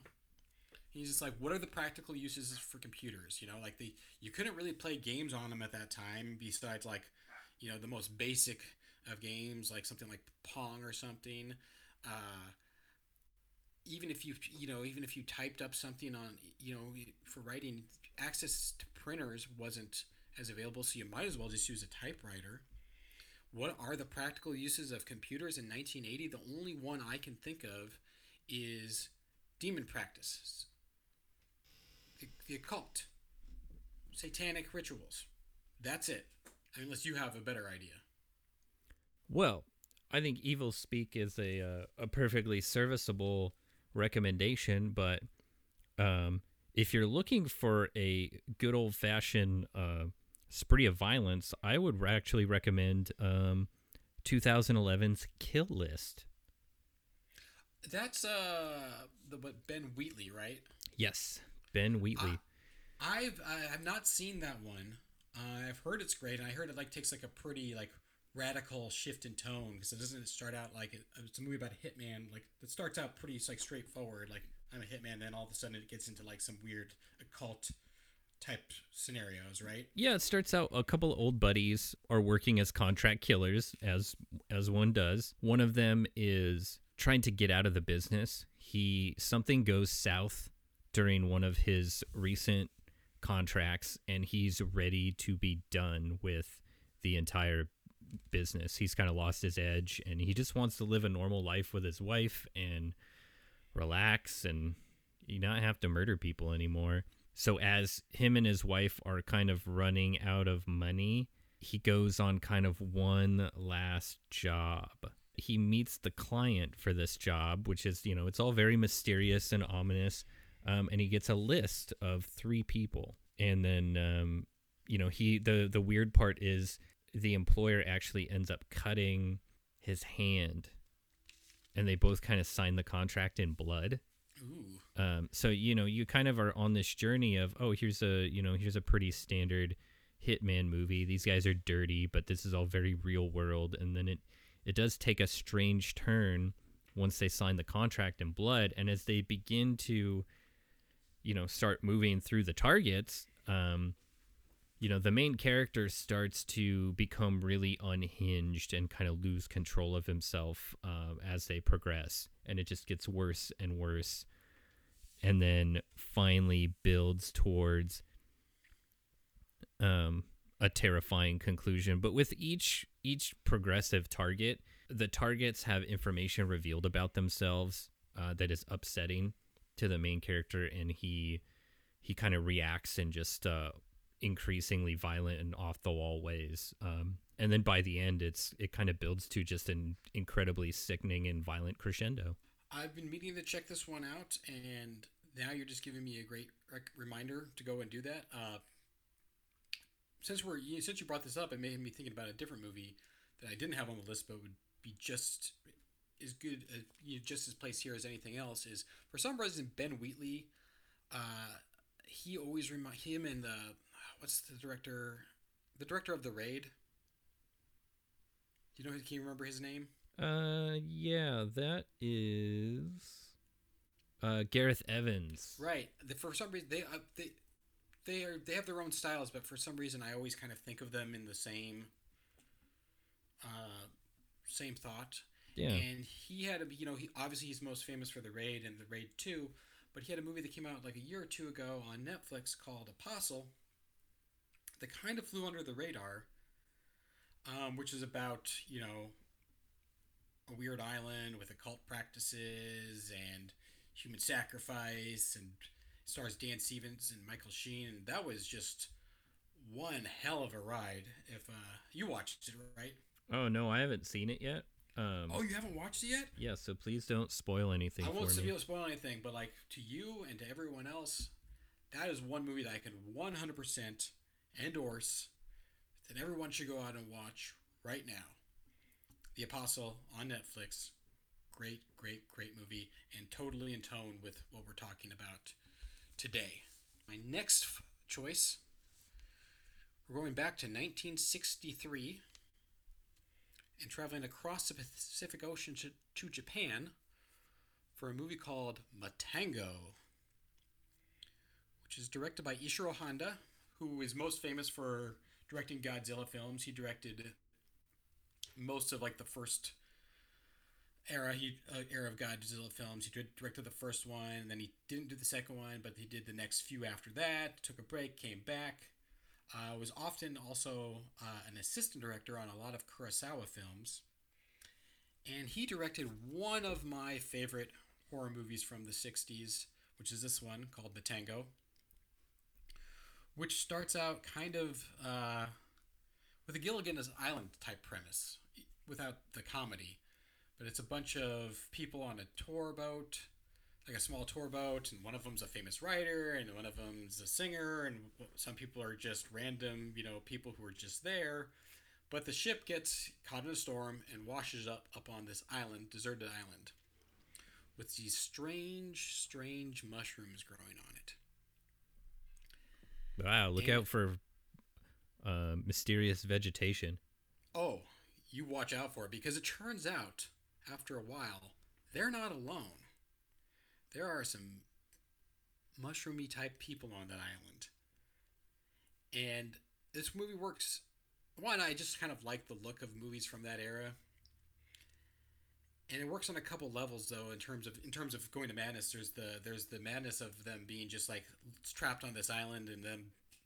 He's just like, what are the practical uses for computers? You know, like the you couldn't really play games on them at that time, besides like, you know, the most basic of games, like something like Pong or something. Uh, even if you you know even if you typed up something on you know for writing access to printers wasn't as available so you might as well just use a typewriter what are the practical uses of computers in 1980 the only one i can think of is demon practices. The, the occult satanic rituals. That's it. Unless you have a better idea. Well, I think Evilspeak is a uh, a perfectly serviceable recommendation, but um, if you're looking for a good old fashioned uh, spree of violence, I would actually recommend um, 2011's Kill List. That's uh the what ben wheatley right Yes, Ben Wheatley. I've I have not seen that one. Uh, I've heard it's great, and I heard it like takes like a pretty like radical shift in tone because it doesn't start out like it, it's a movie about a hitman. Like it starts out pretty like straightforward, like I'm a hitman. Then all of a sudden it gets into like some weird occult type scenarios, right? Yeah, it starts out a couple of old buddies are working as contract killers as as one does. One of them is trying to get out of the business. He something goes south during one of his recent contracts and he's ready to be done with the entire business. He's kind of lost his edge and he just wants to live a normal life with his wife and relax and you not have to murder people anymore. So as him and his wife are kind of running out of money, he goes on kind of one last job. He meets the client for this job, which is, you know, it's all very mysterious and ominous. Um, and he gets a list of three people. And then, um, you know, he the the weird part is the employer actually ends up cutting his hand, and they both kind of sign the contract in blood. Ooh, Um, so you know, you kind of are on this journey of, oh, here's a you know, here's a pretty standard hitman movie. These guys are dirty, but this is all very real world. And then it it does take a strange turn once they sign the contract in blood, and as they begin to, you know, start moving through the targets, um, you know, the main character starts to become really unhinged and kind of lose control of himself uh, as they progress, and it just gets worse and worse. And then finally builds towards um, a terrifying conclusion. But with each each progressive target, the targets have information revealed about themselves uh, that is upsetting to the main character, and he he kind of reacts in just uh, increasingly violent and off the wall ways. Um, and then by the end, it's it kind of builds to just an incredibly sickening and violent crescendo. I've been meaning to check this one out, and now you're just giving me a great reminder to go and do that. Uh, since we're you, since you brought this up, it made me thinking about a different movie that I didn't have on the list, but would be just as good, uh, you know, just as placed here as anything else. Is for some reason Ben Wheatley, uh, he always remind him and the what's the director, the director of the Raid. Do you know? Can you remember his name? Uh, yeah, that is uh Gareth Evans. Right. The, for some reason, they uh, they they are they have their own styles, but for some reason, I always kind of think of them in the same uh, same thought. Yeah. And he had a you know he obviously he's most famous for the Raid and the Raid Two, but he had a movie that came out like a year or two ago on Netflix called Apostle. That kind of flew under the radar, um, which is about you know a weird island with occult practices and human sacrifice, and stars Dan Stevens and Michael Sheen. And that was just one hell of a ride. If uh, you watched it, right? Oh no, I haven't seen it yet. Um, Oh, you haven't watched it yet? yeah, so please don't spoil anything I won't for me. spoil spoil anything, but like to you and to everyone else, that is one movie that I can 100% endorse that everyone should go out and watch right now. The Apostle on Netflix. Great, great, great movie and totally in tone with what we're talking about today. My next choice, we're going back to 1963 and traveling across the Pacific Ocean to, to Japan for a movie called Matango, which is directed by Ishiro Honda, who is most famous for directing Godzilla films. He directed most of like the first era he uh, era of Godzilla films. He directed the first one, and then he didn't do the second one, but he did the next few after that. Took a break, came back. Uh, was often also uh, an assistant director on a lot of Kurosawa films. And he directed one of my favorite horror movies from the 60s, which is this one called Matango, which starts out kind of uh, with a Gilligan's Island type premise without the comedy. But it's a bunch of people on a tour boat, like a small tour boat, and one of them's a famous writer, and one of them's a singer, and some people are just random, you know, people who are just there. But the ship gets caught in a storm and washes up up on this island, deserted island, with these strange, strange mushrooms growing on it. Wow, look And- out for uh, mysterious vegetation. Oh, you watch out for it because it turns out after a while they're not alone. There are some mushroomy type people on that island. And this movie works one, I just kind of like the look of movies from that era. And it works on a couple levels though in terms of in terms of going to madness. There's the there's the madness of them being just like trapped on this island and them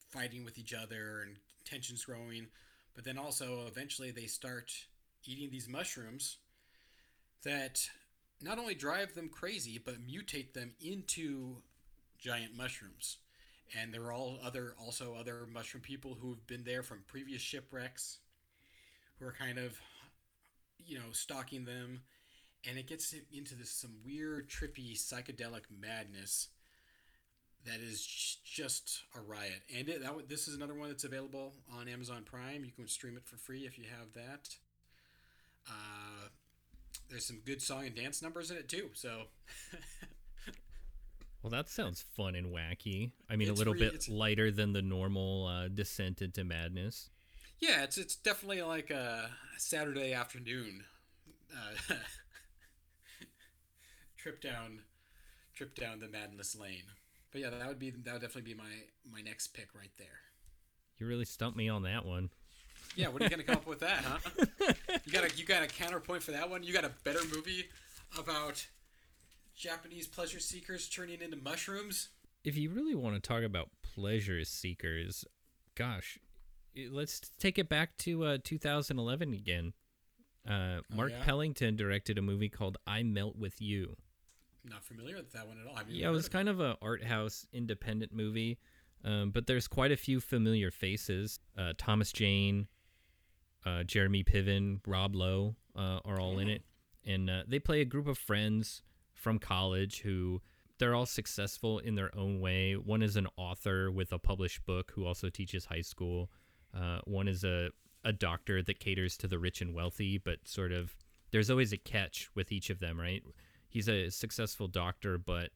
fighting with each other and tensions growing. But then also eventually they start eating these mushrooms that not only drive them crazy but mutate them into giant mushrooms. And there are all other also other mushroom people who have been there from previous shipwrecks who are kind of you know stalking them and it gets into this some weird trippy psychedelic madness that is just a riot. And it, that this is another one that's available on Amazon Prime. You can stream it for free if you have that. Uh, there's some good song and dance numbers in it too. So Well, that sounds fun and wacky. I mean, a little bit lighter than the normal uh, descent into madness. yeah, it's it's definitely like a Saturday afternoon uh, trip down trip down the madness lane. But yeah, that would be that would definitely be my my next pick right there. You really stumped me on that one. Yeah, what are you gonna come up with that, huh? You got a you got a counterpoint for that one. You got a better movie about Japanese pleasure seekers turning into mushrooms. If you really want to talk about pleasure seekers, gosh, let's take it back to uh, 2011 again. Uh, Mark yeah? Pellington directed a movie called I Melt with You. Not familiar with that one at all. I've Yeah, it was kind of an art house independent movie, um, but there's quite a few familiar faces. Uh, Thomas Jane, uh, Jeremy Piven, Rob Lowe uh, are all in it, and uh, they play a group of friends from college who they're all successful in their own way. One is an author with a published book who also teaches high school. Uh, one is a a doctor that caters to the rich and wealthy, but sort of there's always a catch with each of them, right? He's a successful doctor, but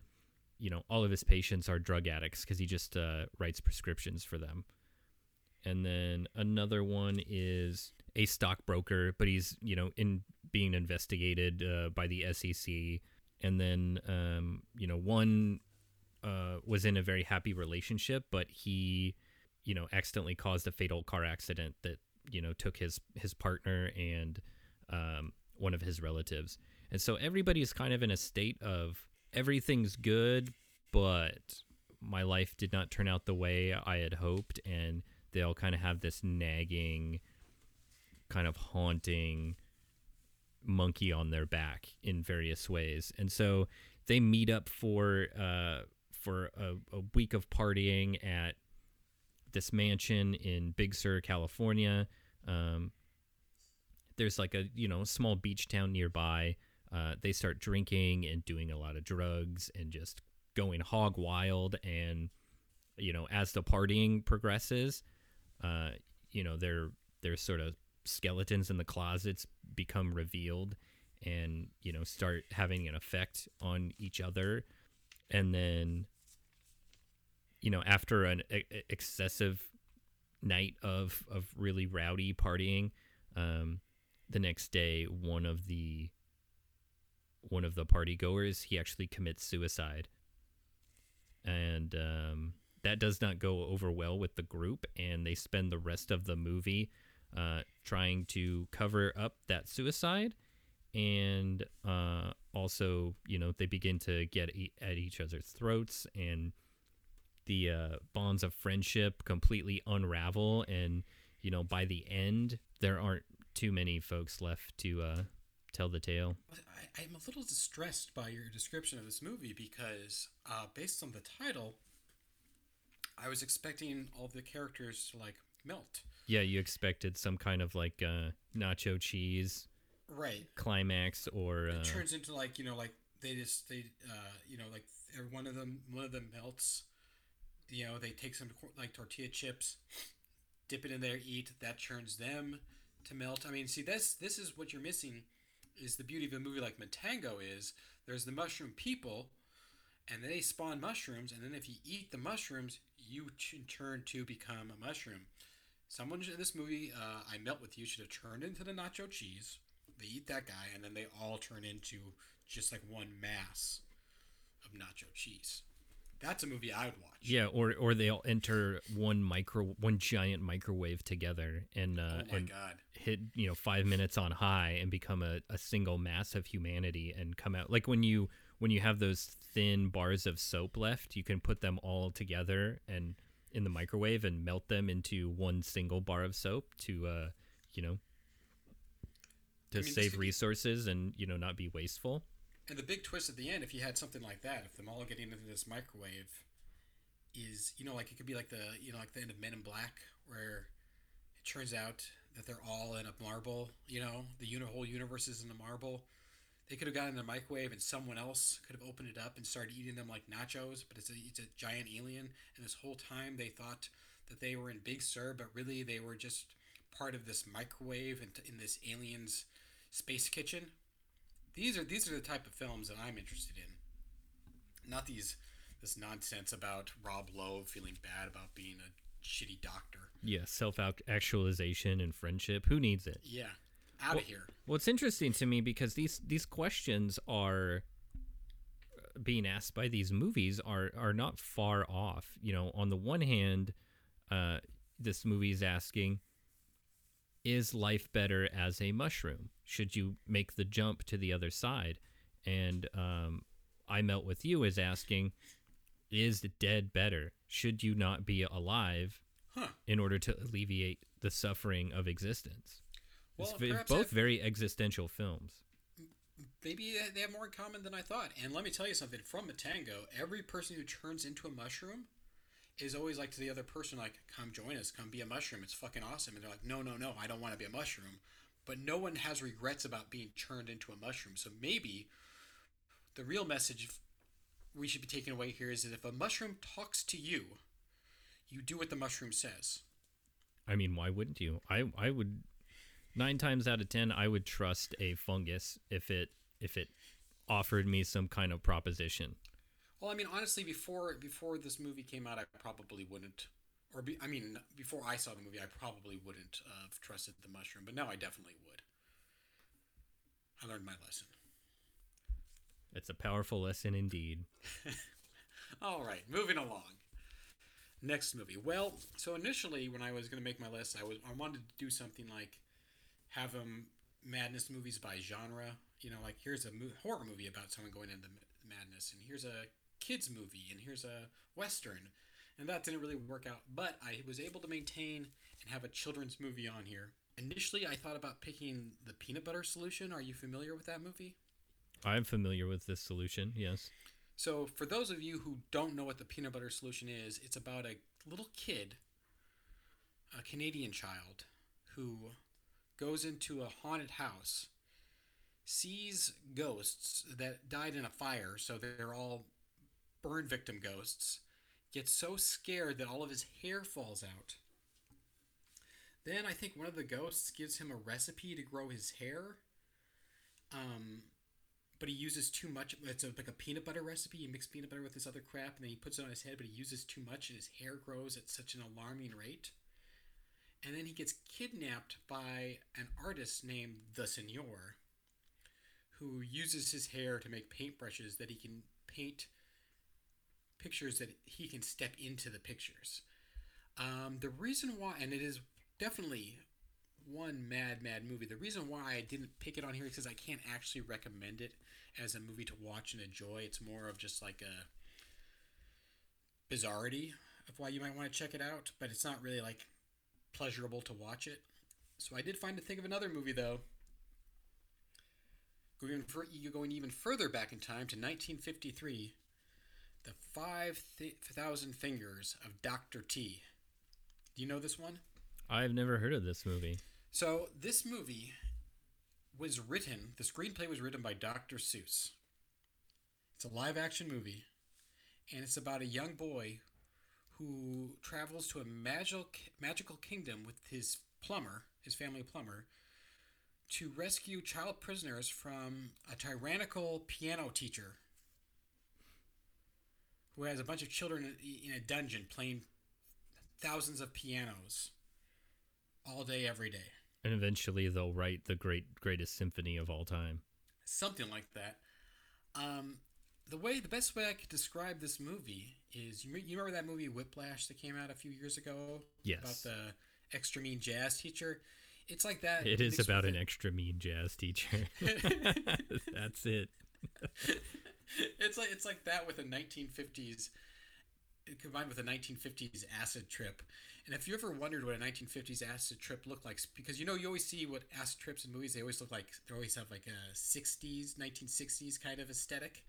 you know all of his patients are drug addicts because he just uh, writes prescriptions for them. And then another one is a stockbroker, but he's you know in being investigated uh, by the SEC. And then um, you know one uh, was in a very happy relationship, but he you know accidentally caused a fatal car accident that you know took his his partner and um, one of his relatives. And so everybody's kind of in a state of everything's good, but my life did not turn out the way I had hoped. And they all kind of have this nagging, kind of haunting monkey on their back in various ways. And so they meet up for uh, for a, a week of partying at this mansion in Big Sur, California. Um, there's like a you know small beach town nearby. Uh, they start drinking and doing a lot of drugs and just going hog wild. And you know, as the partying progresses, uh, you know, their their sort of skeletons in the closets become revealed and you know start having an effect on each other. And then you know after an e- excessive night of of really rowdy partying um the next day one of the one of the party goers he actually commits suicide. And um that does not go over well with the group and they spend the rest of the movie uh, trying to cover up that suicide and uh, also you know they begin to get e- at each other's throats and the uh, bonds of friendship completely unravel and you know by the end there aren't too many folks left to uh, tell the tale I, I'm a little distressed by your description of this movie because, uh, based on the title, I was expecting all the characters to like melt. Yeah you expected some kind of like uh, nacho cheese Right. climax or uh, It turns into like you know like they just they uh you know like every one of them one of them melts. You know they take some like tortilla chips, dip it in there, eat. That churns them to melt. I mean, see this this is what you're missing, is the beauty of a movie like Matango is there's the mushroom people, and they spawn mushrooms, and then if you eat the mushrooms, you ch- turn to become a mushroom. Someone in this movie, uh, I Melt With You, should have turned into the nacho cheese. They eat that guy, and then they all turn into just like one mass of nacho cheese. That's a movie I would watch. Yeah, or or they'll enter one micro one giant microwave together and uh, Oh my and god. hit you know five minutes on high and become a, a single mass of humanity and come out like when you when you have those thin bars of soap left, you can put them all together and in the microwave and melt them into one single bar of soap to uh you know to I mean, save resources and you know not be wasteful. And the big twist at the end, if you had something like that, if them all getting into this microwave, is you know like it could be like the you know like the end of Men in Black, where it turns out that they're all in a marble. You know, the uni- whole universe is in a marble. They could have gotten in a microwave, and someone else could have opened it up and started eating them like nachos. But it's a it's a giant alien, and this whole time they thought that they were in Big Sur, but really they were just part of this microwave and in this alien's space kitchen. These are these are the type of films that I'm interested in. Not these this nonsense about Rob Lowe feeling bad about being a shitty doctor. Yeah, self actualization and friendship. Who needs it? Yeah, out of here. Well, it's interesting to me because these these questions are uh, being asked by these movies are are not far off. You know, on the one hand, uh, this movie is asking, is life better as a mushroom? Should you make the jump to the other side? And um, I melt with you is asking, is the dead better? Should you not be alive Huh. in order to alleviate the suffering of existence? Well, it's perhaps both I've- very existential films. Maybe they have more in common than I thought. And let me tell you something from Matango, every person who turns into a mushroom is always like to the other person, like, come join us, come be a mushroom. It's fucking awesome. And they're like, no, no, no, I don't want to be a mushroom. But no one has regrets about being turned into a mushroom. So maybe the real message we should be taking away here is that if a mushroom talks to you, you do what the mushroom says. I mean, why wouldn't you? I I would nine times out of ten I would trust a fungus if it if it offered me some kind of proposition. Well, I mean, honestly, before before this movie came out, I probably wouldn't, or be, I mean, before I saw the movie, I probably wouldn't have trusted the mushroom, but now I definitely would. I learned my lesson. It's a powerful lesson indeed. All right, moving along. Next movie. Well, so initially when I was going to make my list, I was I wanted to do something like have them madness movies by genre. You know, like here's a mo- horror movie about someone going into madness, and here's a kids movie, and here's a western, and that didn't really work out. But I was able to maintain and have a children's movie on here, initially I thought about picking the peanut butter solution. Are you familiar with that movie? I'm familiar with this solution. Yes. So, for those of you who don't know what the peanut butter solution is, it's about a little kid, a Canadian child, who goes into a haunted house, sees ghosts that died in a fire, so they're all burn victim ghosts, gets so scared that all of his hair falls out. Then I think one of the ghosts gives him a recipe to grow his hair. Um, but he uses too much. It's a, like a peanut butter recipe. He mixes peanut butter with this other crap, and then he puts it on his head. But he uses too much, and his hair grows at such an alarming rate. And then he gets kidnapped by an artist named the Signor, who uses his hair to make paintbrushes that he can paint pictures that he can step into the pictures. Um, the reason why, and it is definitely one mad, mad movie. The reason why I didn't pick it on here is because I can't actually recommend it as a movie to watch and enjoy. It's more of just like a bizarrety of why you might want to check it out, but it's not really like pleasurable to watch it. So I did find to think of another movie though. Going, for, going even further back in time to 1953, The 5,000 Fingers of Dr. T. Do you know this one? I've never heard of this movie. So this movie was written. The screenplay was written by Dr. Seuss. It's a live action movie, and it's about a young boy who travels to a magical magical kingdom with his plumber, his family plumber, to rescue child prisoners from a tyrannical piano teacher who has a bunch of children in a dungeon playing thousands of pianos all day, every day. And eventually they'll write the great greatest symphony of all time. Something like that. Um, the way, the best way I could describe this movie is you, you remember that movie Whiplash that came out a few years ago? Yes. About the extra mean jazz teacher. It's like that. It is about an it. extra mean jazz teacher. That's it. it's like it's like that with a 1950s combined with a 1950s acid trip. And if you ever wondered what a 1950s acid trip looked like, because you know you always see what acid trips in movies, they always look like they always have like a 60s, 1960s kind of aesthetic.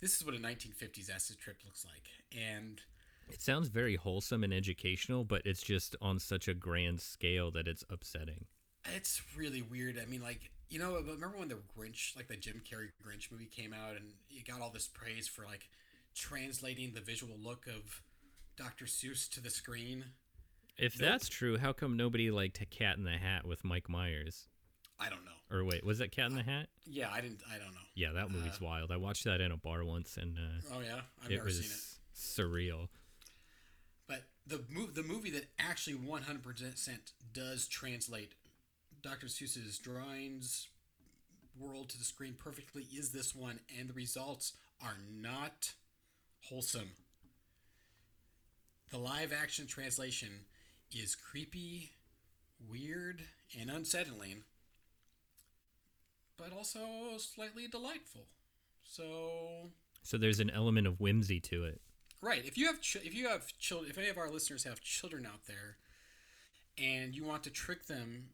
This is what a 1950s acid trip looks like, and It sounds very wholesome and educational, but it's just on such a grand scale that it's upsetting. it's really weird. I mean, like you know, remember when the Grinch, like the Jim Carrey Grinch movie came out, and it got all this praise for like translating the visual look of Dr. Seuss to the screen. If Nope. that's true, how come nobody liked Cat in the Hat with Mike Myers? I don't know. Or wait, was that Cat in the Hat? Yeah, I didn't. I don't know. Yeah, that movie's wild. I watched that in a bar once, and uh, Oh yeah, I've it never was seen it. surreal. But the move, the movie that actually 100% does translate Dr. Seuss's drawings world to the screen perfectly is this one, and the results are not wholesome. The live action translation is creepy, weird, and unsettling, but also slightly delightful. So So there's an element of whimsy to it. Right. If you have ch- if you have children, if any of our listeners have children out there, and you want to trick them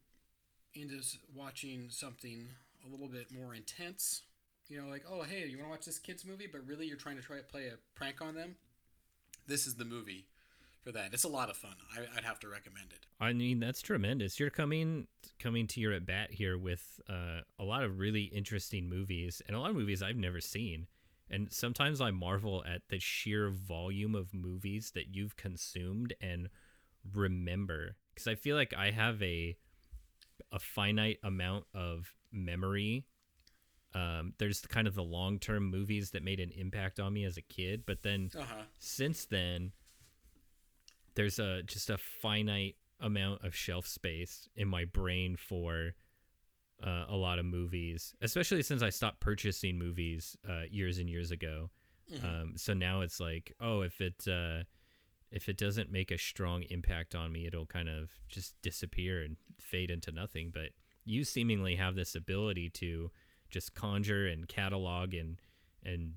into watching something a little bit more intense, you know, like oh hey, you want to watch this kids movie, but really you're trying to try to play a prank on them. This is the movie for that. It's a lot of fun. I, I'd have to recommend it. I mean, that's tremendous. You're coming coming to your at bat here with uh, a lot of really interesting movies and a lot of movies I've never seen. And sometimes I marvel at the sheer volume of movies that you've consumed and remember because I feel like I have a a finite amount of memory. Um, there's kind of the long term movies that made an impact on me as a kid, but then Uh huh. since then there's a just a finite amount of shelf space in my brain for uh, a lot of movies especially since i stopped purchasing movies uh, years and years ago. Um, so now it's like oh if it uh, if it doesn't make a strong impact on me it'll kind of just disappear and fade into nothing. But you seemingly have this ability to just conjure and catalog and and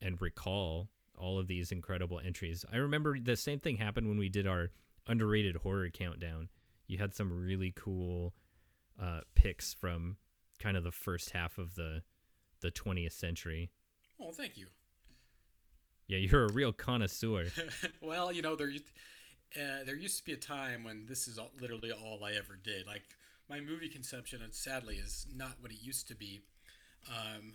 and recall all of these incredible entries. I remember the same thing happened when we did our underrated horror countdown. You had some really cool uh, picks from kind of the first half of the the 20th century. Oh, thank you. Yeah, you're a real connoisseur. well, you know there, used- uh, there used to be a time when this is all, literally all I ever did. Like my movie consumption, and sadly, is not what it used to be. Um,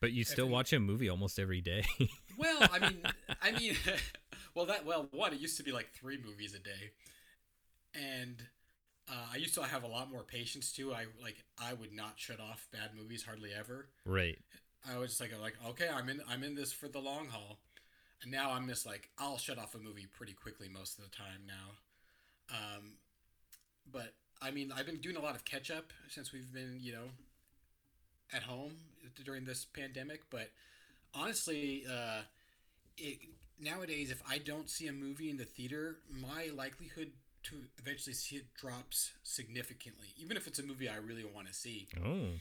But you still Every- watch a movie almost every day. well, I mean, I mean, well, that well, one, it used to be like three movies a day, and uh, I used to have a lot more patience too. I like I would not shut off bad movies hardly ever. right. I was just like, like okay, I'm in, I'm in this for the long haul. And now I'm just like, I'll shut off a movie pretty quickly most of the time now. Um, but I mean, I've been doing a lot of catch up since we've been, you know, at home during this pandemic. But honestly, uh, it nowadays, if I don't see a movie in the theater, my likelihood to eventually see it drops significantly, even if it's a movie I really want to see Oh.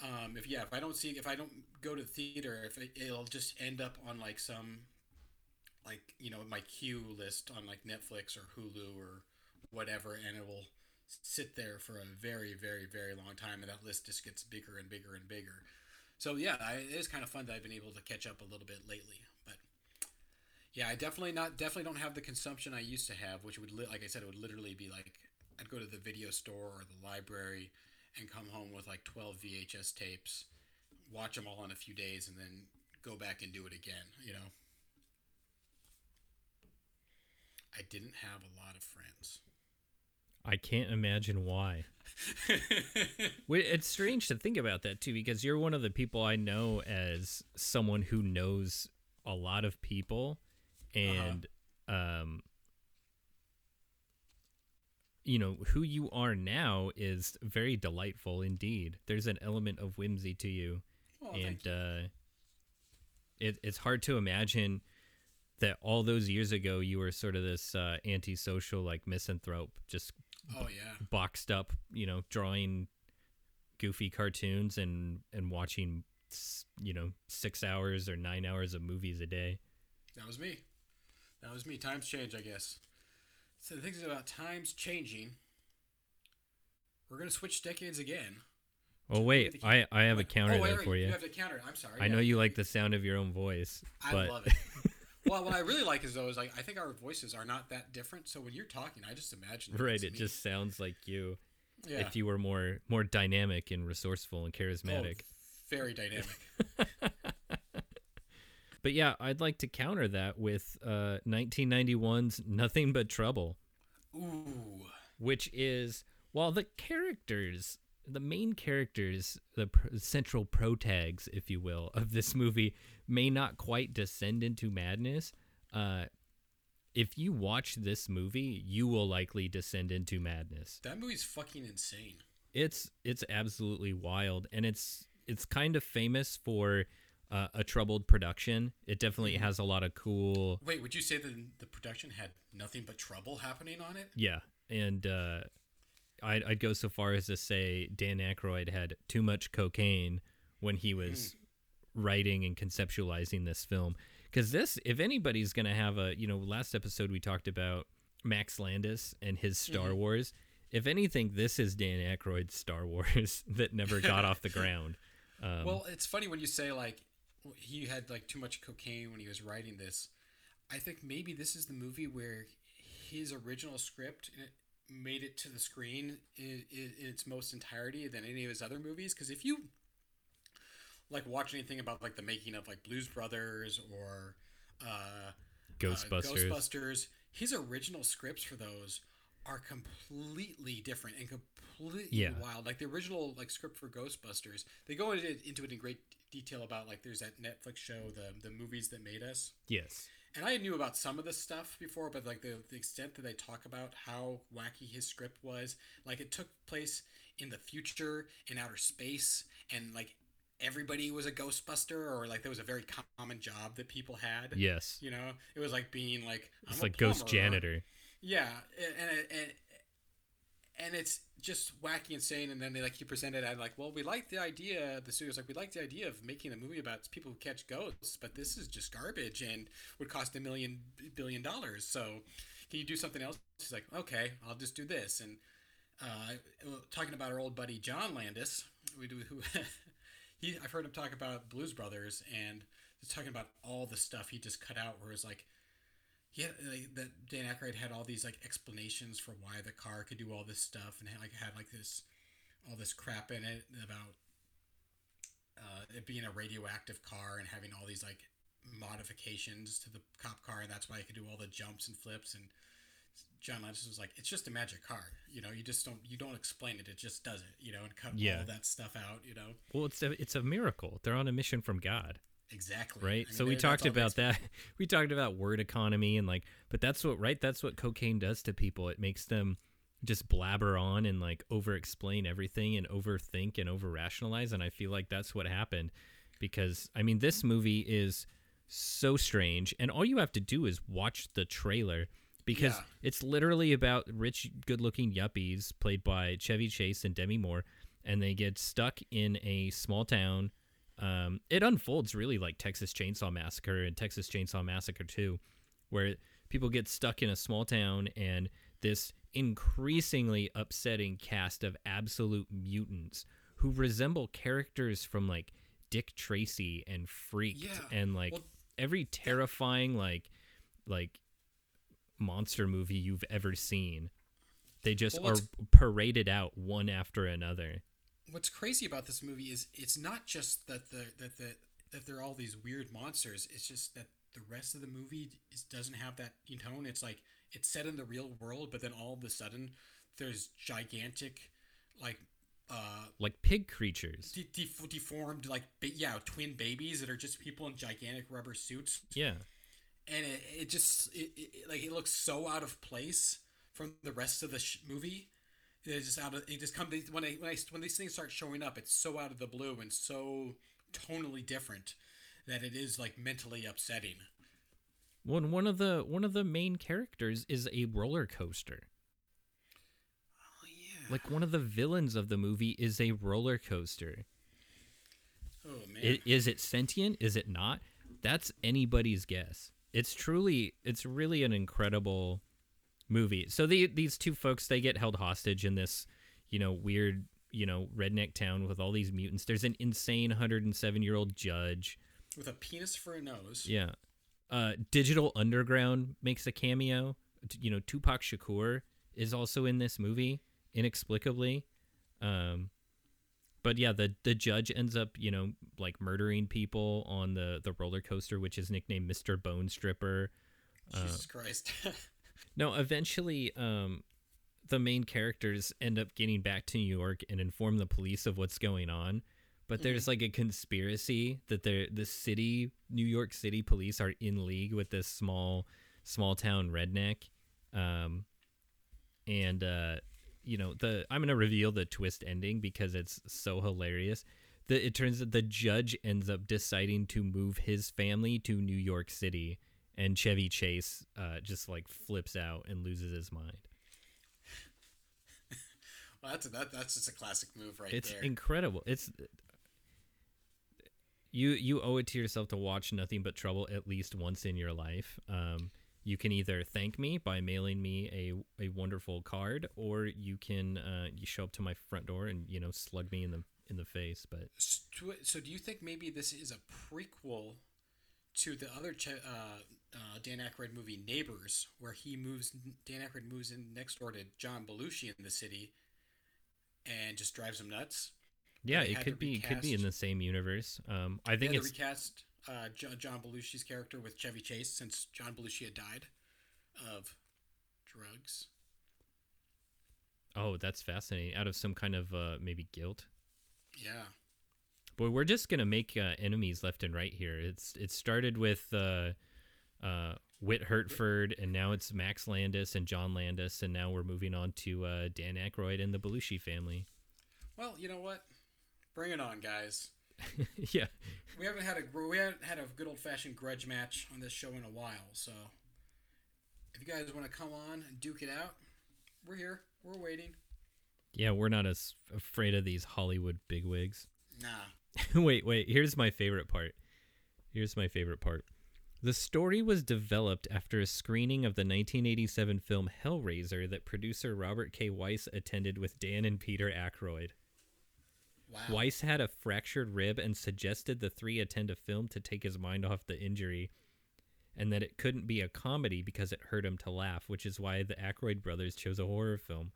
um, if yeah, if I don't see, if I don't go to the theater, if it, it'll just end up on like some, like you know, my queue list on like Netflix or Hulu or whatever, and it will sit there for a very, very, very long time, and that list just gets bigger and bigger and bigger. So yeah, I, it is kind of fun that I've been able to catch up a little bit lately, but yeah, I definitely not definitely don't have the consumption I used to have, which would li- like I said, it would literally be like I'd go to the video store or the library and come home with like 12 VHS tapes, watch them all in a few days, and then go back and do it again, you know? I didn't have a lot of friends. I can't imagine why. It's strange to think about that too, because you're one of the people I know as someone who knows a lot of people, and um, you know who you are now is very delightful indeed. There's an element of whimsy to you, Well, and you. uh, it, it's hard to imagine that all those years ago you were sort of this uh, antisocial like misanthrope, just oh, yeah. boxed up, you know, drawing goofy cartoons and and watching you know six hours or nine hours of movies a day. That was me. That was me. Times change, I guess. So the thing is about times changing. We're gonna switch decades again. Oh wait, I I have a counter oh, wait, there wait, for you. You have the counter. I'm sorry. I know you like the sound of your own voice, I but love it. well, what I really like is though is like I think our voices are not that different. So when you're talking, I just imagine. right, it me. just sounds like you. yeah. If you were more more dynamic and resourceful and Oh, charismatic. very dynamic. But yeah, I'd like to counter that with uh, 1991's Nothing But Trouble. Ooh. which is while the characters the main characters the pr- central protags if you will of this movie may not quite descend into madness uh if you watch this movie you will likely descend into madness That movie's fucking insane. it's it's absolutely wild and it's it's kind of famous for uh, a troubled production it definitely has a lot of cool Wait, would you say that the production had nothing but trouble happening on it? Yeah, and uh, I'd, I'd go so far as to say Dan Aykroyd had too much cocaine when he was writing and conceptualizing this film. Because this, if anybody's gonna have a, you know, last episode we talked about Max Landis and his Star Wars. If anything, this is Dan Aykroyd's Star Wars that never got off the ground. Um, well, it's funny when you say like he had like too much cocaine when he was writing this. I think maybe this is the movie where his original script made it to the screen in, in, in its most entirety than any of his other movies. Because if you like watch anything about like the making of like Blues Brothers or uh, uh, Ghostbusters. Ghostbusters, his original scripts for those are completely different and completely Yeah. wild. Like the original like script for Ghostbusters, they go into, into it in great detail about like there's that Netflix show, the the movies that made us. yes. And I knew about some of this stuff before, but like the, the extent that they talk about how wacky his script was, like it took place in the future, in outer space, and like everybody was a Ghostbuster, or like there was a very common job that people had. Yes. You know, it was like being like It's like Ghost. Janitor. Yeah, and and and it's just wacky insane. And then they like he presented it like, well, we like the idea. The studio's like, we like the idea of making a movie about people who catch ghosts, but this is just garbage and would cost a million billion dollars. So, can you do something else? He's like, okay, I'll just do this. And uh, talking about our old buddy John Landis, we do who he I've heard him talk about Blues Brothers and he's talking about all the stuff he just cut out where it's like he had like, that Dan Aykroyd had all these like explanations for why the car could do all this stuff and had, like had like this all this crap in it about uh, it being a radioactive car and having all these like modifications to the cop car and that's why it could do all the jumps and flips and John Landis was like, it's just a magic car. You know, you just don't you don't explain it. It just does it. You know, and cut Yeah. all that stuff out. You know, Well, it's a it's a miracle. They're on a mission from God, exactly. right? I mean, so we talked about that. We talked about word economy and like, but that's what right. That's what cocaine does to people. It makes them just blabber on and like over explain everything and overthink and over rationalize. And I feel like that's what happened because I mean, this movie is so strange, and all you have to do is watch the trailer because Yeah. it's literally about rich, good-looking yuppies played by Chevy Chase and Demi Moore, and they get stuck in a small town. Um, it unfolds really like Texas Chainsaw Massacre and Texas Chainsaw Massacre 2, where people get stuck in a small town and this increasingly upsetting cast of absolute mutants who resemble characters from like Dick Tracy and Freaked Yeah, and like well- every terrifying like like monster movie you've ever seen. They just Well, are paraded out one after another. What's crazy about this movie is it's not just that the that the that they're all these weird monsters. It's just that the rest of the movie is, doesn't have that you tone. It's like it's set in the real world, but then all of a sudden there's gigantic, like uh, Like pig creatures. de- de- deformed like yeah twin babies that are just people in gigantic rubber suits, Yeah. and it, it just it, it, like it looks so out of place from the rest of the sh- movie. It's just out of it just come when I when I when these things start showing up, it's so out of the blue and so tonally different that it is like mentally upsetting. One one of the one of the main characters is a roller coaster. Oh yeah. Like one of the villains of the movie is a roller coaster. oh man. I- Is it sentient? Is it not? That's anybody's guess. It's truly, it's really an incredible movie. So the, these two folks, they get held hostage in this, you know, weird, you know, redneck town with all these mutants. There's an insane 107 year old judge. With a penis for a nose. Yeah. Uh, Digital Underground makes a cameo. You know, Tupac Shakur is also in this movie inexplicably. Um, but yeah, the the judge ends up, you know, like murdering people on the the roller coaster, which is nicknamed Mr. Bone Stripper. Jesus Christ. No, eventually, um, the main characters end up getting back to New York and inform the police of what's going on. But there's like a conspiracy that the the city, New York City police, are in league with this small small town redneck. Um, and uh, you know the I'm gonna reveal the twist ending because it's so hilarious. The, it turns out the judge ends up deciding to move his family to New York City, and Chevy Chase uh, just like flips out and loses his mind. well, that's a, that, that's just a classic move right it's there. It's incredible. It's you you owe it to yourself to watch Nothing But Trouble at least once in your life. Um, you can either thank me by mailing me a, a wonderful card, or you can uh, you show up to my front door and you know slug me in the in the face. But so, so do you think maybe this is a prequel to the other Ch- uh, uh, Dan Aykroyd movie Neighbors, where he moves Dan Aykroyd moves in next door to John Belushi in the city, and just drives him nuts? yeah, it could be be could be in the same universe. Um, I think it's recast uh, John Belushi's character with Chevy Chase since John Belushi had died of drugs. oh that's fascinating. Out of some kind of uh, maybe guilt. Yeah. Boy, we're just gonna make uh, enemies left and right here. It's it started with uh, uh, Whit Hertford, and now it's Max Landis and John Landis, and now we're moving on to uh, Dan Aykroyd and the Belushi family. Well, you know what? Bring it on, guys. yeah, We haven't had a we haven't had a good old fashioned grudge match on this show in a while, so if you guys want to come on and duke it out, we're here. We're waiting. yeah, we're not as afraid of these Hollywood bigwigs. Nah. wait, wait. Here's my favorite part. Here's my favorite part. The story was developed after a screening of the 1987 film Hellraiser that producer Robert K. Weiss attended with Dan and Peter Aykroyd. Wow. Weiss had a fractured rib and suggested the three attend a film to take his mind off the injury, and that it couldn't be a comedy because it hurt him to laugh, which is why the Aykroyd brothers chose a horror film.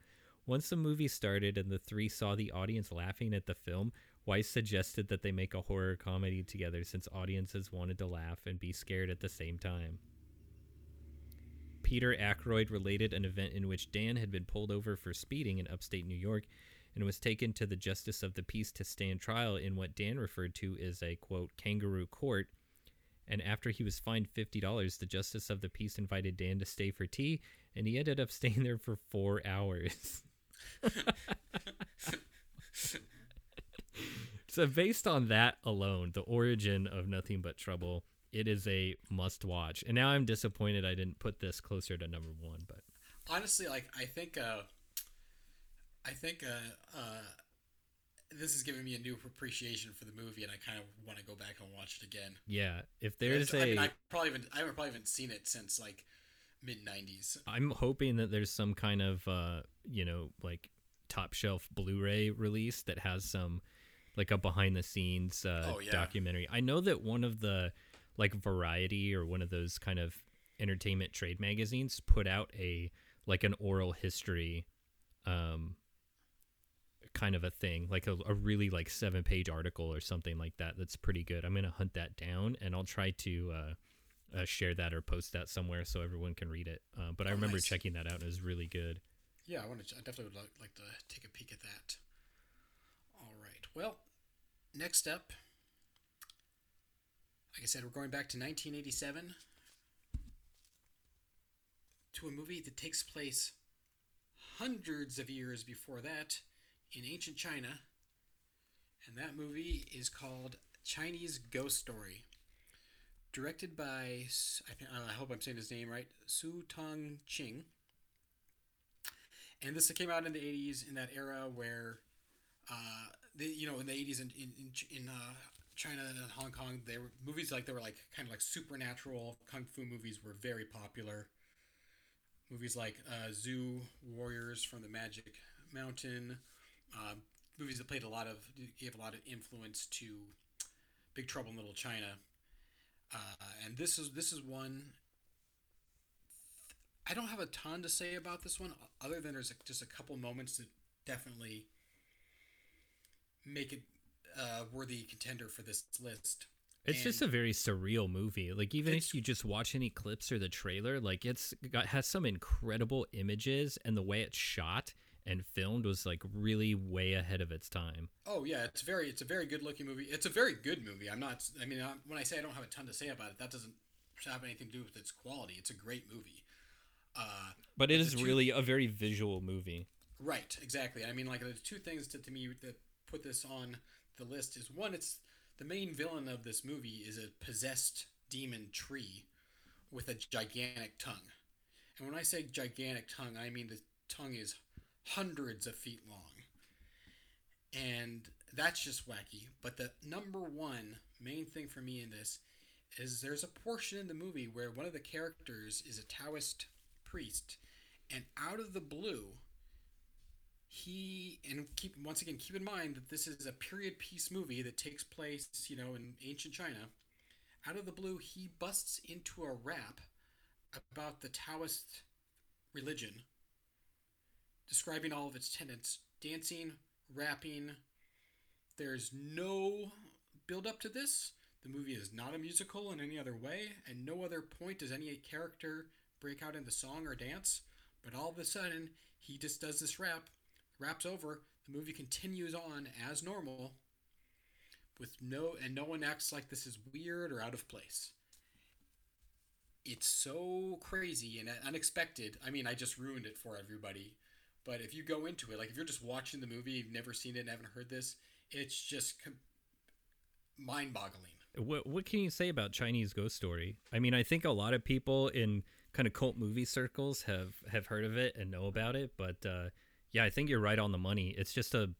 Once the movie started and the three saw the audience laughing at the film, Weiss suggested that they make a horror comedy together since audiences wanted to laugh and be scared at the same time. Peter Aykroyd related an event in which Dan had been pulled over for speeding in upstate New York and was taken to the justice of the peace to stand trial in what Dan referred to as a quote kangaroo court. And after he was fined $50, the justice of the peace invited Dan to stay for tea, and he ended up staying there for four hours. so, based on that alone, the origin of Nothing But Trouble, it is a must watch. And now I'm disappointed I didn't put this closer to number one, but honestly, like I think, uh, I think uh, uh, this is giving me a new appreciation for the movie, and I kind of want to go back and watch it again. yeah, if there's I a mean, I probably haven't, I haven't probably haven't seen it since like mid '90s. I'm hoping that there's some kind of uh, you know, like top shelf Blu-ray release that has some like a behind the scenes uh, Oh, yeah. documentary. I know that one of the like Variety or one of those kind of entertainment trade magazines put out a like an oral history um kind of a thing like a, a really like seven page article or something like that that's pretty good i'm gonna hunt that down and i'll try to uh, uh share that or post that somewhere so everyone can read it uh, but i Oh, remember nice. checking that out and it was really good Yeah, I want to. I definitely would like, like to take a peek at that. All right. Well, next up, like I said, we're going back to 1987 to a movie that takes place hundreds of years before that in ancient China, and that movie is called Chinese Ghost Story. Directed by, I hope I'm saying his name right, Siu-tung Ching and this came out in the 80s in that era where uh, the you know in the 80s in in, in, in uh, China and Hong Kong there were movies like they were like kind of like supernatural. Kung fu movies were very popular. Movies like uh, Zu Warriors from the Magic Mountain uh, movies that played a lot of gave a lot of influence to Big Trouble in Little China. Uh, and this is this is one I don't have a ton to say about this one, other than there's just a couple moments that definitely make it a worthy contender for this list. it's just a very surreal movie like even if you just watch any clips or the trailer like it's got has some incredible images and the way it's shot and filmed was like really way ahead of its time Oh yeah, it's very it's a very good looking movie. It's a very good movie. I'm not. I mean, i when I say I don't have a ton to say about it, that doesn't have anything to do with its quality. It's a great movie. Uh, but it is the two- really a very visual movie Right, exactly. I mean, like there's two things to, to me that put this on the list is one, it's the main villain of this movie is a possessed demon tree with a gigantic tongue. And when I say gigantic tongue, I mean the tongue is hundreds of feet long. And that's just wacky. But the number one main thing for me in this is there's a portion in the movie where one of the characters is a Taoist priest, and out of the blue, he and keep once again keep in mind that this is a period piece movie that takes place you know in ancient china. Out of the blue he busts into a rap about the taoist religion describing all of its tenets dancing rapping. There's no build up to this. The movie is not a musical in any other way and no other point does any character break out into song or dance. But all of a sudden he just does this rap raps over the movie continues on as normal with no and no one acts like this is weird or out of place. It's so crazy and unexpected. I mean i just ruined it for everybody but if you go into it like if you're just watching the movie you've never seen it and haven't heard this it's just com- mind-boggling. What what can you say about Chinese Ghost Story? I mean, I think a lot of people in kind of cult movie circles have have heard of it and know about it, but uh, yeah, I think you're right on the money. It's just a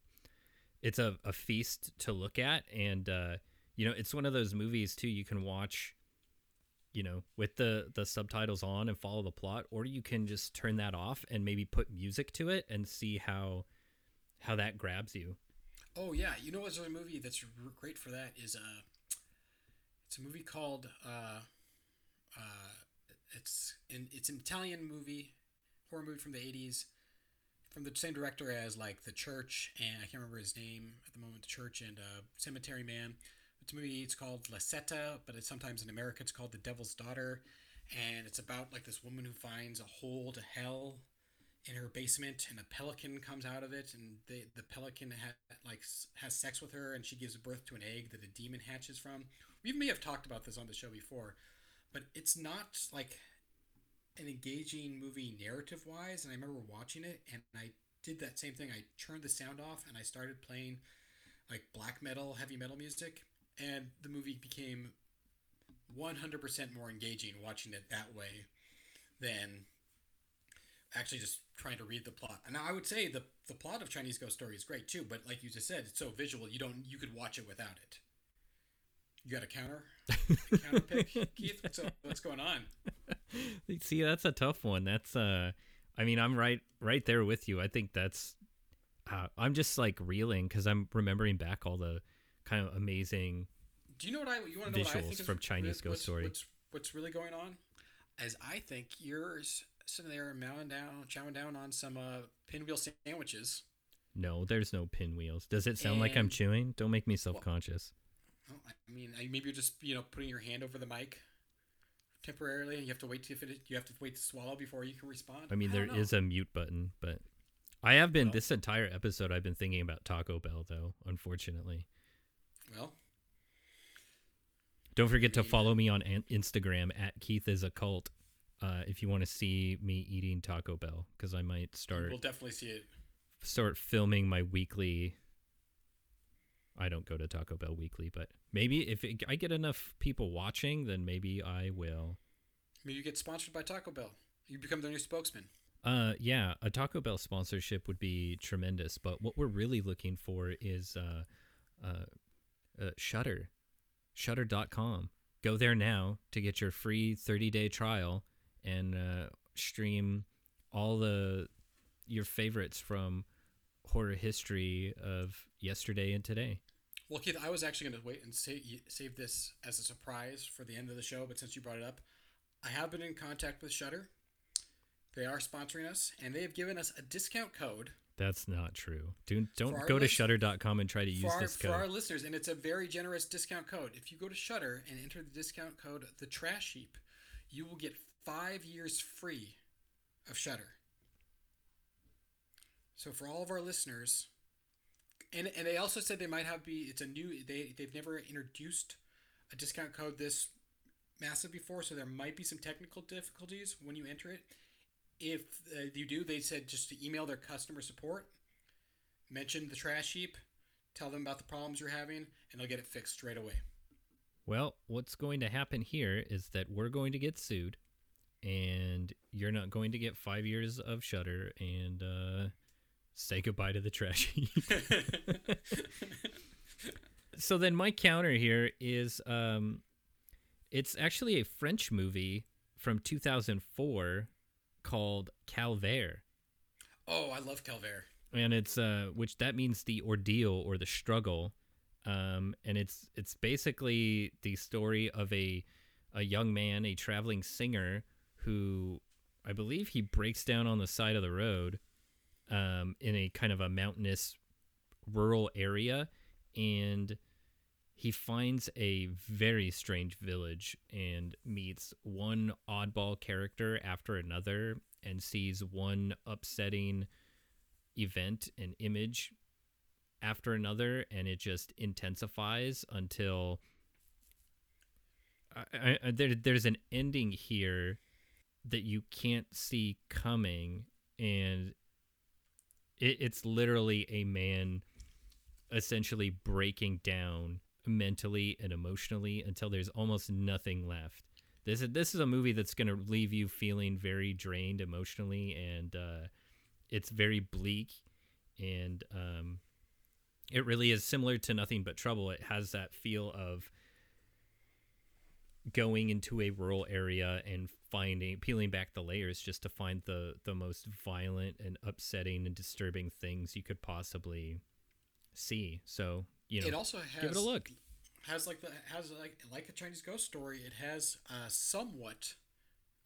it's a, a feast to look at, and uh, you know, it's one of those movies too. You can watch you know, with the the subtitles on and follow the plot, or you can just turn that off and maybe put music to it and see how how that grabs you. Oh yeah, you know what's a movie that's great for that is uh, it's a movie called uh, uh, it's in it's an Italian movie, horror movie from the eighties, from the same director as like The Church and I can't remember his name at the moment. The Church and uh, Cemetery Man. It's a movie. It's called La Setta, but it's sometimes in America it's called The Devil's Daughter, and it's about like this woman who finds a hole to hell in her basement and a pelican comes out of it and the the pelican ha- like has sex with her and she gives birth to an egg that a demon hatches from we may have talked about this on the show before but it's not like an engaging movie narrative wise and i remember watching it and i did that same thing i turned the sound off and i started playing like black metal heavy metal music and the movie became 100% more engaging watching it that way than actually just trying to read the plot. And I would say the the plot of Chinese Ghost Story is great too, but like you just said, it's so visual you don't you could watch it without it. You got a counter? A counter pick, Keith? What's? What's going on? See, that's a tough one. That's uh I mean, I'm right right there with you. I think that's uh, I'm just like reeling cuz I'm remembering back all the kind of amazing Do you know what I you want to know what I Visuals think is from Chinese Ghost what's, Story. What's, what's really going on? As I think you're sitting there mowing down, chowing down on some uh, pinwheel sandwiches. No, there's no pinwheels. Does it sound like I'm chewing? Don't make me self-conscious. Oh, I mean, maybe you're just you know putting your hand over the mic temporarily, and you have to wait to finish. You have to wait to swallow before you can respond. I mean, there don't know. is a mute button, but I have been Well- this entire episode I've been thinking about Taco Bell though, unfortunately. well. Don't forget to mean- follow me on Instagram at Keith is a cult. Uh, if you want to see me eating Taco Bell, because I might start We'll definitely see it. start filming my weekly. I don't go to Taco Bell weekly, but maybe if it, I get enough people watching, then maybe I will. Maybe you get sponsored by Taco Bell. You become their new spokesman. Uh, yeah, a Taco Bell sponsorship would be tremendous. But what we're really looking for is uh, uh, uh Shudder, Shudder.com. Go there now to get your free 30 day trial and uh, stream all the your favorites from horror history of yesterday and today. Well, Keith, I was actually going to wait and save, save this as a surprise for the end of the show, but since you brought it up, I have been in contact with Shudder. They are sponsoring us, and they have given us a discount code That's not true. Do, don't go to shudder.com and try to use our, this for our listeners, and it's a very generous discount code. If you go to Shudder and enter the discount code the Trash Heap, you will get five years free of Shudder. So for all of our listeners, and and they also said they might have be it's a new they they've never introduced a discount code this massive before, so there might be some technical difficulties when you enter it. If uh, you do, they said just to email their customer support, mention the trash heap, tell them about the problems you're having, and they'll get it fixed straight away. Well, what's going to happen here is that we're going to get sued, and you're not going to get five years of Shudder and uh, say goodbye to the trash so then my counter here is um, it's actually a French movie from 2004 called Calvaire. oh, I love Calvaire. and it's uh which that means the ordeal or the struggle um and it's it's basically the story of a a young man a traveling singer who i believe he breaks down on the side of the road um in a kind of a mountainous rural area and he finds a very strange village and meets one oddball character after another and sees one upsetting event and image after another and it just intensifies until I, I, there, there's an ending here that you can't see coming and it, it's literally a man essentially breaking down mentally and emotionally until there's almost nothing left. This is this is a movie that's going to leave you feeling very drained emotionally and uh, it's very bleak and um, it really is similar to nothing but trouble. It has that feel of going into a rural area and finding peeling back the layers just to find the the most violent and upsetting and disturbing things you could possibly see. So, you know, it also has give it a look. Has like the has like like a Chinese ghost story. It has a somewhat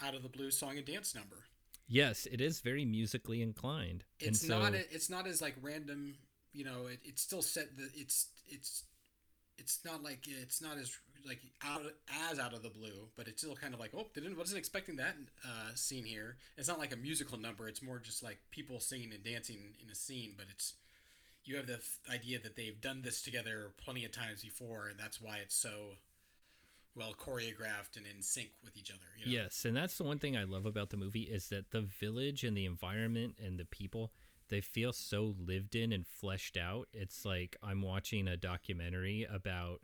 out of the blue song and dance number. Yes, it is very musically inclined. It's and so, not. A, it's not as like random. You know, it, it's still set. The it's it's it's not like it's not as like out as out of the blue, but it's still kind of like oh, didn't wasn't expecting that uh, scene here. It's not like a musical number. It's more just like people singing and dancing in a scene, but it's you have the idea that they've done this together plenty of times before, and that's why it's so well choreographed and in sync with each other. You know? Yes, and that's the one thing I love about the movie is that the village and the environment and the people they feel so lived in and fleshed out. It's like I'm watching a documentary about,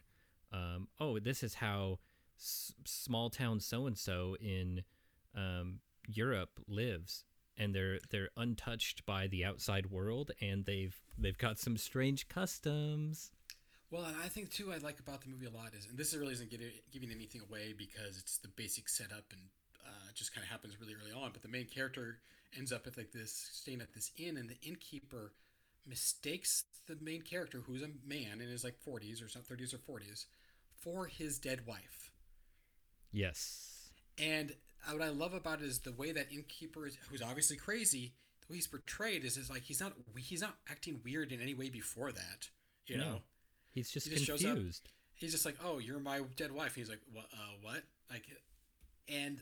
um, oh, this is how s- small town so and so in um, Europe lives, and they're they're untouched by the outside world, and they've they've got some strange customs. Well, and I think too, I like about the movie a lot is, and this really isn't getting, giving anything away because it's the basic setup and uh, just kind of happens really early on. But the main character ends up at like this, staying at this inn, and the innkeeper mistakes the main character, who's a man in his like 40s or some 30s or 40s, for his dead wife. Yes. And what I love about it is the way that innkeeper is, who's obviously crazy, the way he's portrayed is, is like he's not he's not acting weird in any way before that. You No. know, He's just, He just shows up. confused. he's just like, "Oh, you're my dead wife." He's like, "What? Uh, what?" Like, and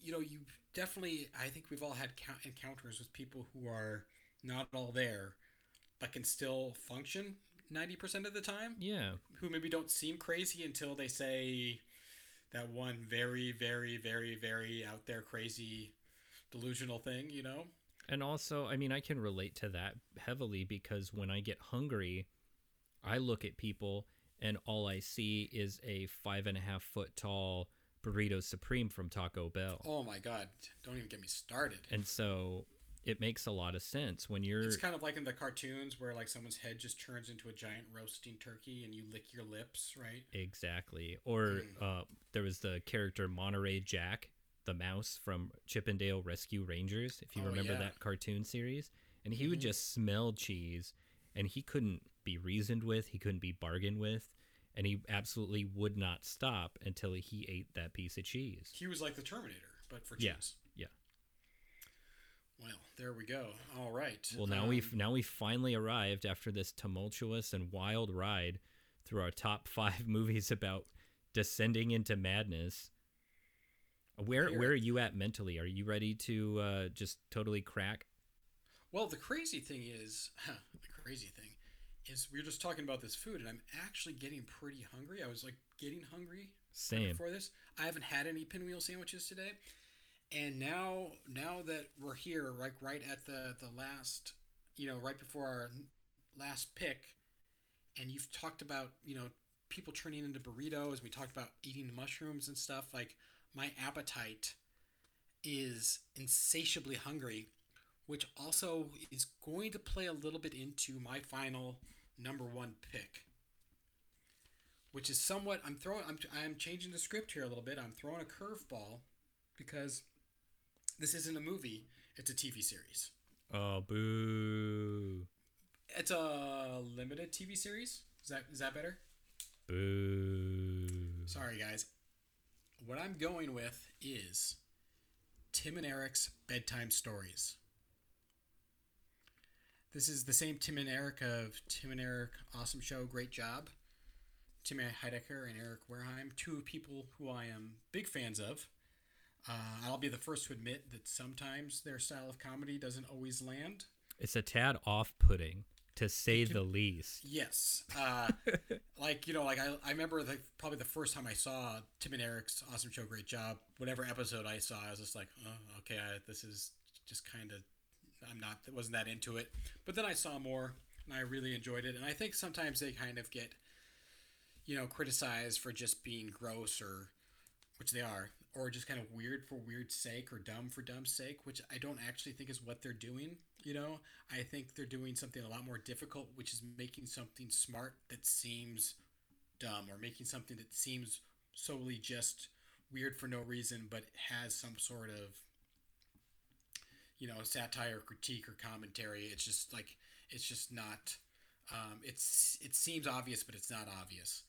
you know, you definitely. I think we've all had encounters with people who are not all there, but can still function ninety percent of the time. Yeah. Who maybe don't seem crazy until they say that one very, very, very, very out there crazy delusional thing. You know? And also, I mean, I can relate to that heavily because when I get hungry, I look at people and all I see is a five and a half foot tall burrito supreme from Taco Bell. Oh my God! Don't even get me started. And so it makes a lot of sense when you're It's kind of like in the cartoons where like someone's head just turns into a giant roasting turkey and you lick your lips, right? exactly. Or uh, there was the character Monterey Jack, the mouse from Chip 'n Dale Rescue Rangers, if you Oh, remember yeah. that cartoon series. And he would just smell cheese and he couldn't be reasoned with, he couldn't be bargained with, and he absolutely would not stop until he ate that piece of cheese. He was like the Terminator, but for cheese. Well, there we go. All right. Well, now Um, we've now we've finally arrived after this tumultuous and wild ride through our top five movies about descending into madness. Where Here- where are you at mentally? Are you ready to uh, just totally crack? Well, the crazy thing is, the crazy thing is, we were just talking about this food, and I'm actually getting pretty hungry. I was like getting hungry Same. before this. I haven't had any pinwheel sandwiches today, and now now that we're here, like right at the the last, you know, right before our last pick, and you've talked about you know people turning into burritos. We talked about eating mushrooms and stuff. Like my appetite is insatiably hungry, which also is going to play a little bit into my final number one pick which is somewhat I'm throwing I'm I'm changing the script here a little bit. I'm throwing a curveball because this isn't a movie, it's a TV series. Oh boo. It's a limited TV series. Is that is that better? Boo. Sorry guys. What I'm going with is Tim and Eric's bedtime stories. This is the same Tim and Eric of Tim and Eric Awesome Show, Great Job. Tim Heidecker and Eric Wareheim, two people who I am big fans of. Uh, I'll be the first to admit that sometimes their style of comedy doesn't always land. It's a tad off-putting, to say the least. Yes. Uh, like, you know, like I, I remember the, probably the first time I saw Tim and Eric's Awesome Show, Great Job, whatever episode I saw, I was just like, oh, okay, I, this is just kind of, I'm not, wasn't that into it. But then I saw more and I really enjoyed it. And I think sometimes they kind of get, you know, criticized for just being gross or, which they are, or just kind of weird for weird's sake or dumb for dumb's sake, which I don't actually think is what they're doing. You know, I think they're doing something a lot more difficult, which is making something smart that seems dumb or making something that seems solely just weird for no reason, but has some sort of you know satire, critique, or commentary. It's just like it's just not. Um, it's it seems obvious, but it's not obvious.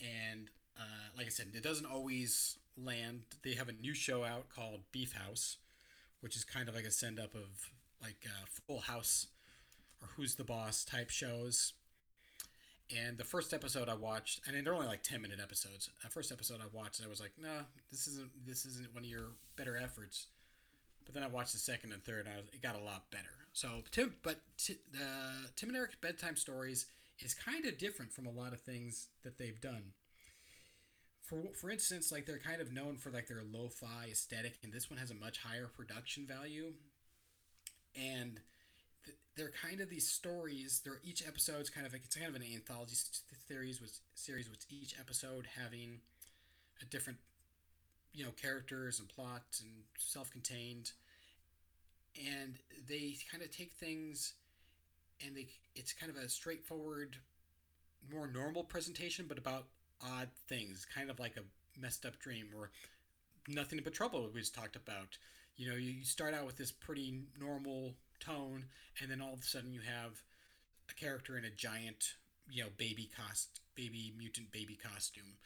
And uh, like I said, it doesn't always land. They have a new show out called Beef House, which is kind of like a send up of like uh, Full House or Who's the Boss type shows. And the first episode I watched, and they're only like ten minute episodes. The first episode I watched, I was like, "Nah, this isn't this isn't one of your better efforts." But then I watched the second and third, and I, it got a lot better. So Tim, but t- uh, Tim and Eric's bedtime stories is kind of different from a lot of things that they've done. For for instance, like they're kind of known for like their lo-fi aesthetic, and this one has a much higher production value. And th- they're kind of these stories. They're each episode's kind of like it's kind of an anthology series with series with each episode having a different you know characters and plots and self-contained and they kind of take things and they it's kind of a straightforward more normal presentation but about odd things kind of like a messed up dream or nothing but trouble we just talked about. You know you start out with this pretty normal tone and then all of a sudden you have a character in a giant you know baby cost baby mutant baby costume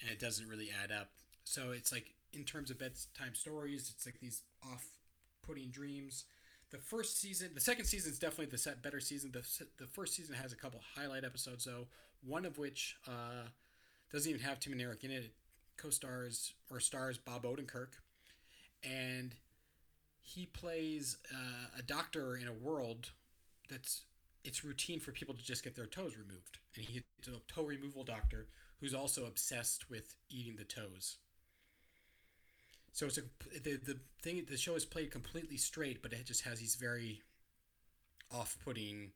and it doesn't really add up. So it's like in terms of bedtime stories it's like these off-putting dreams. The first season the second season is definitely the set better season. The, the first season has a couple highlight episodes though one of which uh, doesn't even have tim and eric in it, it co-stars or stars bob odenkirk and he plays uh, a doctor in a world that's it's routine for people to just get their toes removed and he's a toe removal doctor who's also obsessed with eating the toes so it's a the the thing the show is played completely straight, but it just has these very off-putting,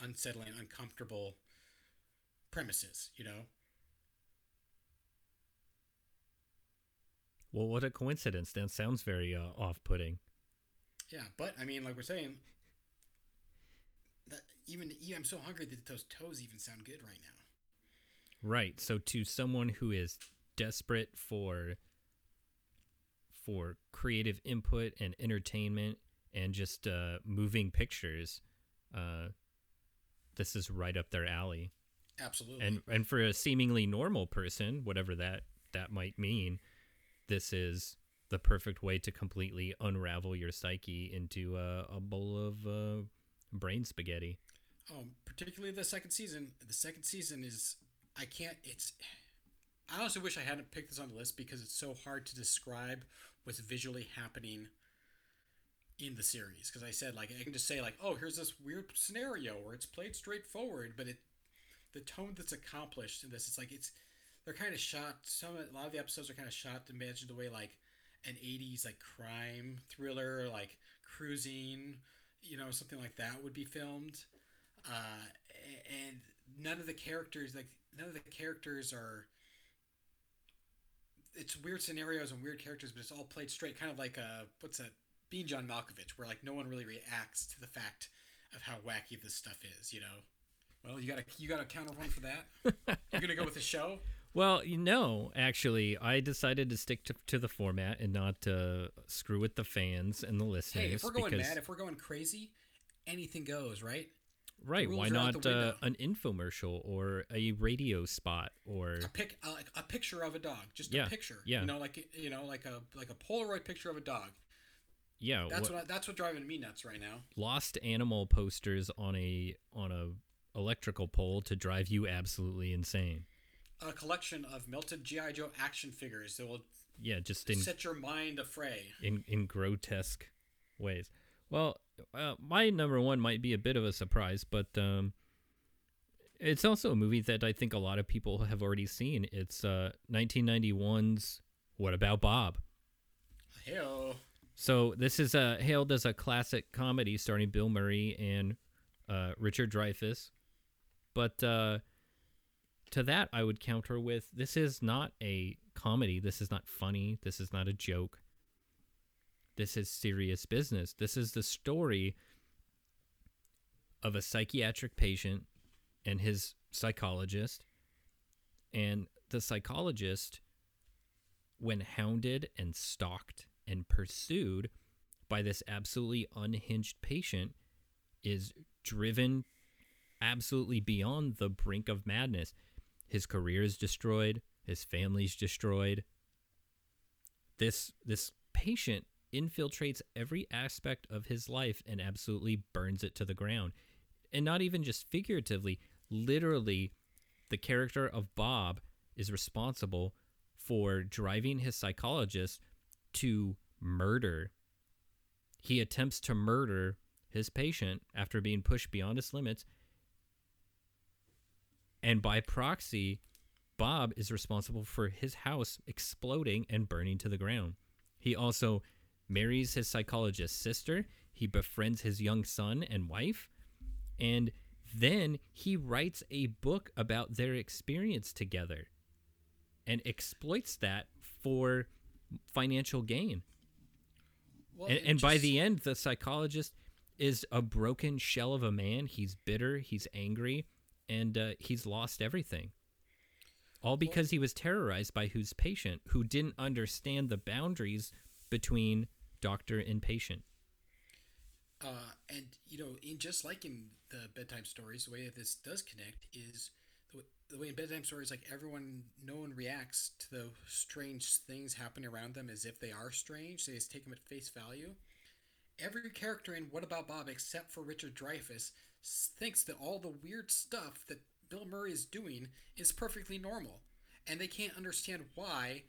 unsettling, uncomfortable premises. You know. Well, what a coincidence! That sounds very uh, off-putting. Yeah, but I mean, like we're saying, that even, even I'm so hungry that those toes even sound good right now. Right. So to someone who is desperate for for creative input and entertainment and just uh, moving pictures, uh, this is right up their alley. Absolutely. And and for a seemingly normal person, whatever that that might mean, this is the perfect way to completely unravel your psyche into a, a bowl of uh, brain spaghetti. Oh, particularly the second season. The second season is I can't. It's. I honestly wish I hadn't picked this on the list because it's so hard to describe what's visually happening in the series. Because I said like I can just say like, oh, here's this weird scenario where it's played straightforward, but it the tone that's accomplished in this, it's like it's they're kind of shot. Some a lot of the episodes are kind of shot to imagine the way like an '80s like crime thriller, like cruising, you know, something like that would be filmed. Uh, and none of the characters like none of the characters are it's weird scenarios and weird characters, but it's all played straight, kind of like uh, what's that? Being John Malkovich, where like no one really reacts to the fact of how wacky this stuff is, you know. Well, you got a you got a counter one for that. You're gonna go with the show. Well, you know, actually, I decided to stick to, to the format and not uh, screw with the fans and the listeners. Hey, if we're going because, mad, if we're going crazy, anything goes, right? right, why not uh, an infomercial or a radio spot or A pic, uh, like a picture of a dog, just Yeah, a picture. yeah. You know, like you know, like a like a Polaroid picture of a dog. yeah, That's what, what, I, that's what driving me nuts right now. lost animal posters on a on a electrical pole to drive you absolutely insane. A collection of melted GI Joe action figures that will Yeah, just in set your mind afray. in in grotesque ways. Well, uh, my number one might be a bit of a surprise, but um, it's also a movie that I think a lot of people have already seen. It's uh, 1991's What About Bob? Heyo. So this is a hailed as a classic comedy starring Bill Murray and uh, Richard Dreyfuss, but uh, to that I would counter with this is not a comedy. This is not funny. This is not a joke. This is serious business. This is the story of a psychiatric patient and his psychologist, and the psychologist when hounded and stalked and pursued by this absolutely unhinged patient, is driven absolutely beyond the brink of madness. His career is destroyed, his family's destroyed. This this patient infiltrates every aspect of his life and absolutely burns it to the ground. And not even just figuratively, literally the character of Bob is responsible for driving his psychologist to murder. He attempts to murder his patient after being pushed beyond his limits. And by proxy, Bob is responsible for his house exploding and burning to the ground. He also marries his psychologist's sister, he befriends his young son and wife, and then he writes a book about their experience together and exploits that for financial gain. Well, and and by the end, the psychologist is a broken shell of a man. He's bitter, he's angry, and uh, he's lost everything. All because he was terrorized by whose patient who didn't understand the boundaries between doctor and patient. Uh, and you know, in just like in the bedtime stories, the way that this does connect is the way, the way in bedtime stories, like everyone, no one reacts to the strange things happening around them as if they are strange. They just take them at face value. Every character in What About Bob, except for Richard Dreyfuss, thinks that all the weird stuff that Bill Murray is doing is perfectly normal, and they can't understand why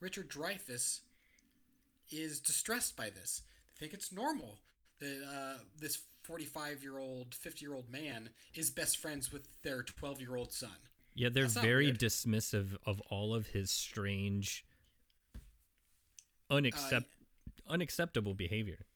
Richard Dreyfuss is distressed by this. They think it's normal that uh, this 45 year old, 50 year old man is best friends with their 12 year old son. Yeah, they're very weird. dismissive of all of his strange, unaccept, unacceptable behavior.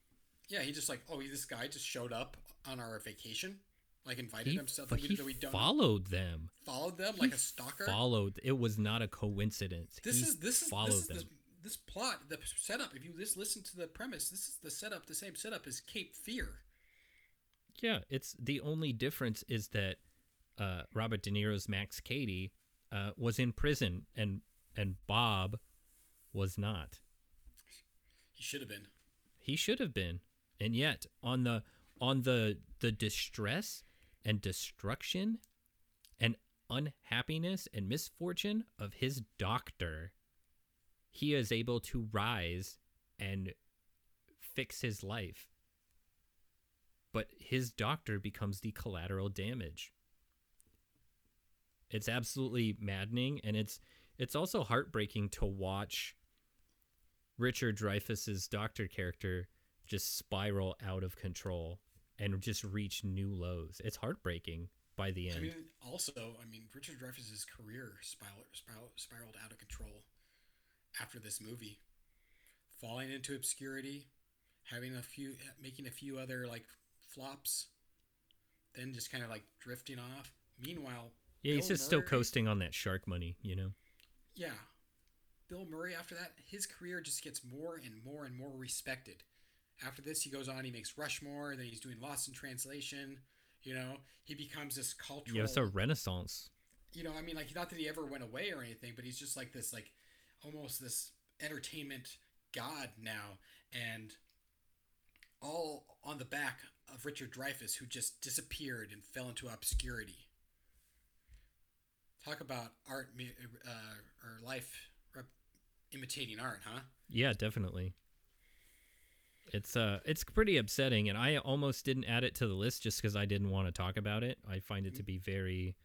Yeah, he just like, oh, this guy just showed up on our vacation, like invited He, himself. but that he that we don't followed them. followed them He like a stalker. Followed. It was not a coincidence. this He is this is followed this is them. the, this plot, the setup. If you just listen to the premise, this is the setup. The same setup as Cape Fear. Yeah, it's the only difference is that uh, Robert De Niro's Max Cady uh, was in prison and and Bob was not. He should have been. He should have been, and yet on the on the the distress and destruction and unhappiness and misfortune of his doctor, he is able to rise and fix his life. But his doctor becomes the collateral damage. It's absolutely maddening and it's it's also heartbreaking to watch Richard Dreyfuss's doctor character just spiral out of control and just reach new lows. It's heartbreaking by the end. I mean, also, I mean, Richard Dreyfuss's career spiral, spiral, spiraled out of control after this movie, falling into obscurity, having a few, making a few other like flops, then just kind of like drifting off. Meanwhile, yeah, he's Bill just still coasting on that shark money, you know. Yeah, Bill Murray. After that, his career just gets more and more and more respected. After this, he goes on. He makes Rushmore. Then he's doing Lost in Translation. You know, he becomes this cultural. Yeah, it's a renaissance. you know, I mean, like not that he ever went away or anything, but he's just like this, like almost this entertainment god now, and all on the back of Richard Dreyfuss, who just disappeared and fell into obscurity. Talk about art uh, or life rep- imitating art, huh? Yeah, definitely. It's uh it's pretty upsetting and I almost didn't add it to the list just cuz I didn't want to talk about it. I find it to be very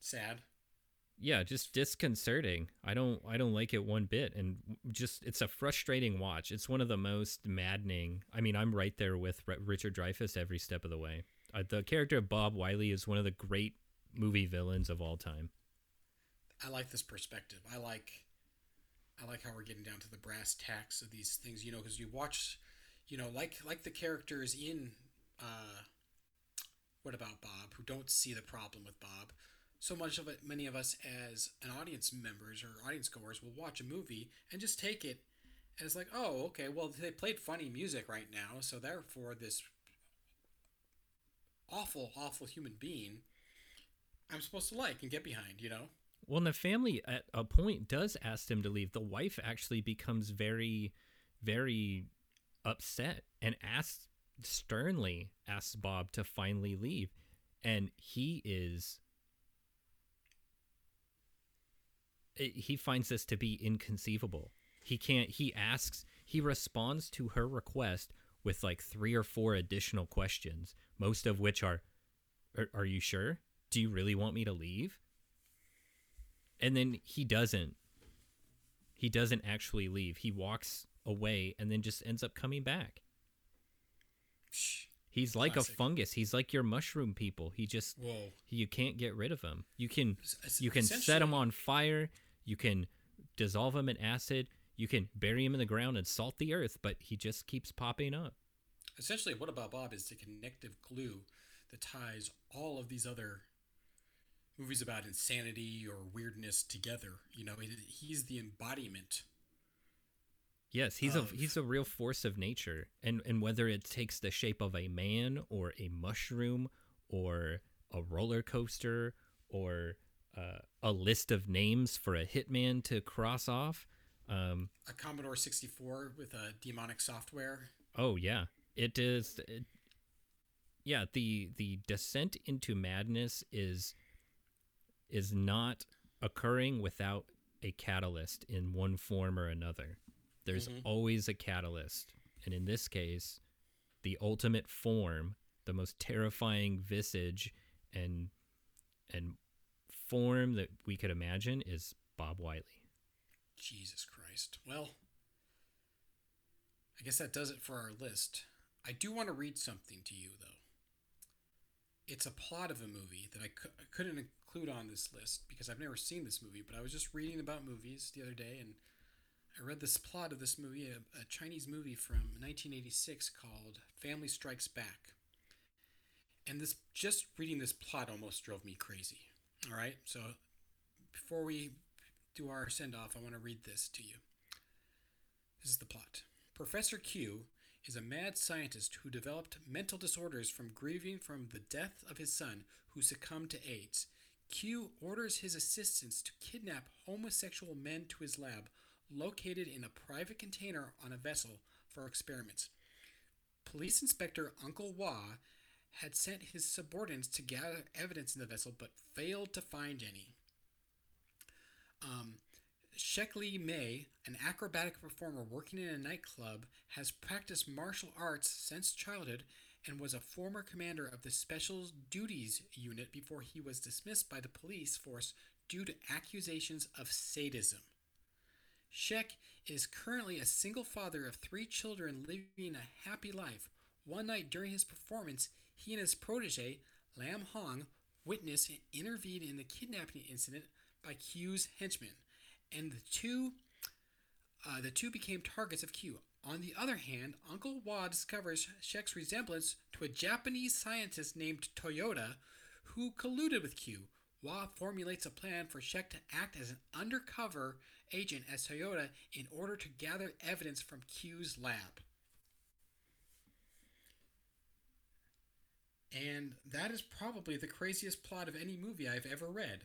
Sad. yeah, just disconcerting. I don't I don't like it one bit and just it's a frustrating watch. It's one of the most maddening. I mean, I'm right there with R- Richard Dreyfuss every step of the way. Uh, the character of Bob Wiley is one of the great movie villains of all time. I like this perspective. I like, I like how we're getting down to the brass tacks of these things. You know, because you watch, you know, like like the characters in, uh, what about Bob, who don't see the problem with Bob. So much of it, many of us as an audience members or audience goers will watch a movie and just take it as like, oh, okay, well they played funny music right now, so therefore this awful, awful human being I'm supposed to like and get behind, you know? Well, and the family at a point does ask him to leave. The wife actually becomes very, very upset and asks sternly asks Bob to finally leave, and he is. Eh, he finds this to be inconceivable. He can't. He asks. He responds to her request with like three or four additional questions, most of which are, "Are, are you sure? Do you really want me to leave?" And then he doesn't he doesn't actually leave. He walks away and then just ends up coming back. He's like Classic. a fungus. He's like your mushroom people. He just Whoa. you can't get rid of him. You can you can set him on fire. You can dissolve him in acid. You can bury him in the ground and salt the earth but he just keeps popping up. Essentially, what about Bob is the connective glue that ties all of these other movies about insanity or weirdness together. You know, it, he's the embodiment. Yes, he's of- a he's a real force of nature, and and whether it takes the shape of a man or a mushroom or a roller coaster or uh, a list of names for a hitman to cross off. Um, A Commodore 64 with a demonic software. oh yeah, it is. It, yeah, the the descent into madness is is not occurring without a catalyst in one form or another. There's Mhm. always a catalyst. And in this case, the ultimate form, the most terrifying visage and and form that we could imagine is Bob Wiley. Jesus Christ. Well, I guess that does it for our list. I do want to read something to you, though. It's a plot of a movie that I, cou- I couldn't include on this list because I've never seen this movie, but I was just reading about movies the other day and I read this plot of this movie, a, a Chinese movie from 1986 called Family Strikes Back. And this just reading this plot almost drove me crazy. All right, so before we do our send off, I want to read this to you. This is the plot. Professor Q is a mad scientist who developed mental disorders from grieving from the death of his son, who succumbed to AIDS. Q orders his assistants to kidnap homosexual men to his lab, located in a private container on a vessel for experiments. Police Inspector Uncle Wah had sent his subordinates to gather evidence in the vessel but failed to find any. Um, Sheckley May, an acrobatic performer working in a nightclub, has practiced martial arts since childhood and was a former commander of the Special Duties Unit before he was dismissed by the police force due to accusations of sadism. Shek is currently a single father of three children living a happy life. One night during his performance, he and his protege, Lam Hong, witnessed and intervened in the kidnapping incident by Q's henchmen, and the two uh, the two became targets of Q. On the other hand, Uncle Wah discovers Shek's resemblance to a Japanese scientist named Toyota who colluded with Q. Wah formulates a plan for Shek to act as an undercover agent as Toyota in order to gather evidence from Q's lab. And that is probably the craziest plot of any movie I've ever read.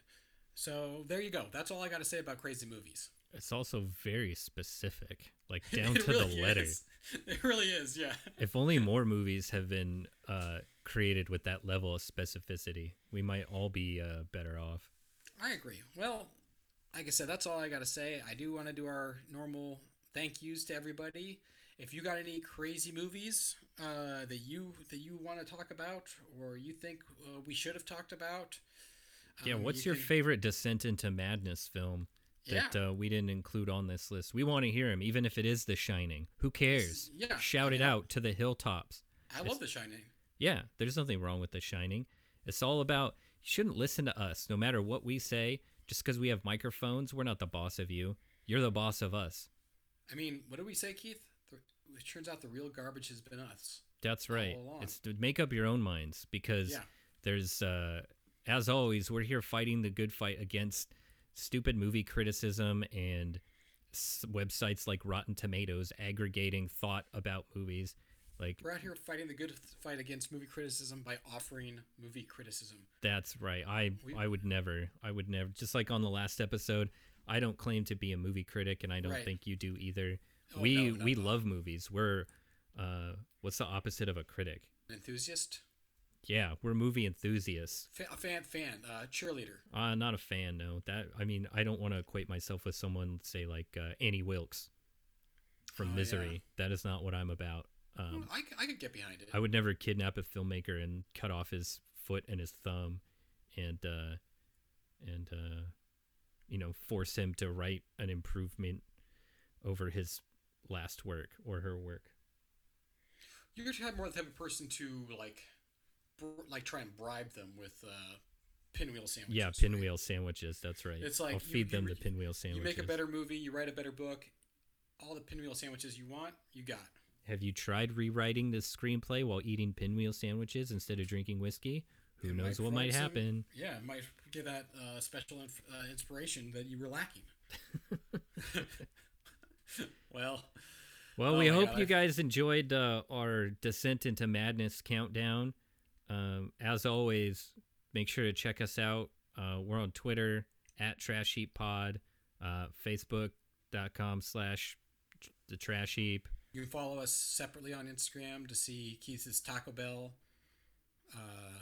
So there you go. That's all I got to say about crazy movies. It's also very specific, like down to really the letter. is. It really is, yeah. If only more movies have been uh, created with that level of specificity, we might all be uh, better off. I agree. Well, like I said, that's all I got to say. I do want to do our normal thank yous to everybody. If you got any crazy movies uh, that you that you want to talk about, or you think uh, we should have talked about, Yeah, um, what's you your can- favorite descent into madness film that Yeah. uh, we didn't include on this list? We want to hear him, even if it is The Shining. Who cares? Yeah, Shout I it out to the hilltops. I love The Shining. Yeah, there's nothing wrong with The Shining. It's all about you shouldn't listen to us, no matter what we say. Just because we have microphones, we're not the boss of you. You're the boss of us. I mean, what do we say, Keith? It turns out the real garbage has been us. That's right. It's to make up your own minds because Yeah. there's, uh, as always, we're here fighting the good fight against stupid movie criticism and s- websites like Rotten Tomatoes aggregating thought about movies. Like We're out here fighting the good fight against movie criticism by offering movie criticism. That's right. I We- I would never. I would never. Just like on the last episode, I don't claim to be a movie critic, and I don't Right. think you do either. Oh, we no, no, we no. love movies. We're uh, what's the opposite of a critic? Enthusiast, Yeah, we're movie enthusiasts. Fa- fan, fan, uh, cheerleader. Uh, not a fan. No, that I mean, I don't want to equate myself with someone, say like uh, Annie Wilkes from Oh, yeah. Misery. That is not what I'm about. Um, I, c- I could get behind it. I would never kidnap a filmmaker and cut off his foot and his thumb, and uh, and uh, you know force him to write an improvement over his last work or her work. You're gonna have more the type of person to like, like try and bribe them with uh, pinwheel sandwiches. Yeah, right? pinwheel sandwiches. That's right. It's like I'll you- feed them re- the pinwheel sandwiches. You make a better movie. You write a better book. All the pinwheel sandwiches you want, you got. Have you tried rewriting this screenplay while eating pinwheel sandwiches instead of drinking whiskey? Who It knows what provide might some- happen? Yeah, it might give that uh, special inf- uh, inspiration that you were lacking. well, Well, Oh we hope God, you guys enjoyed uh, our Descent into Madness countdown. Um, as always, make sure to check us out. Uh, we're on Twitter at Trash Heap Pod, uh, Facebook.com slash the Trash Heap. you can follow us separately on Instagram to see Keith's Taco Bell. Uh,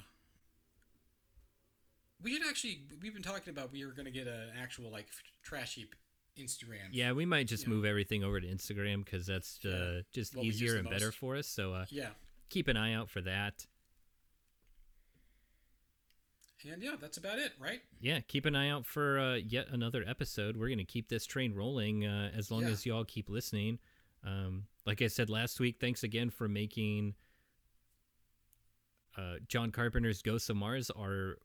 we had actually we've been talking about we were going to get an actual like trash heap Instagram. Yeah, we might just move everything over to Instagram because that's uh, Yeah, just easier and better for us. So uh, Yeah. keep an eye out for that. And yeah, that's about it, right? yeah, keep an eye out for uh, yet another episode. We're going to keep this train rolling uh, as long Yeah. as y'all keep listening. Um, like I said last week, thanks again for making uh, John Carpenter's Ghosts of Mars our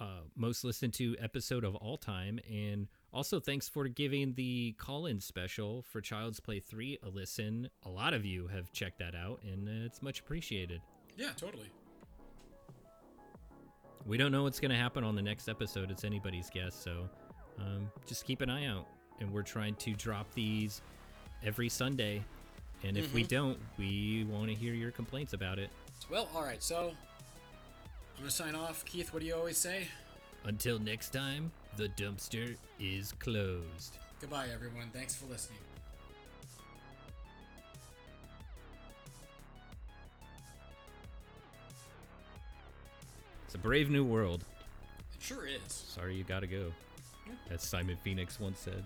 uh, most listened to episode of all time. And also thanks for giving the call in special for Child's Play 3 a listen. A lot of you have checked that out, and uh, it's much appreciated. Yeah, totally. We don't know what's going to happen on the next episode. It's anybody's guess. So um, just keep an eye out. And we're trying to drop these every Sunday. And if we don't, we want to hear your complaints about it. Well, all right. So I'm gonna sign off. Keith, what do you always say? Until next time, the dumpster is closed. Goodbye, everyone. Thanks for listening. Brave new world. It sure is. Sorry you gotta go. As Simon Phoenix once said.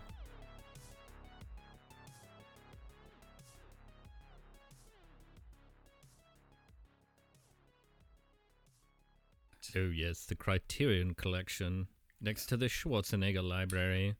Oh, yes, the Criterion Collection next to the Schwarzenegger Library.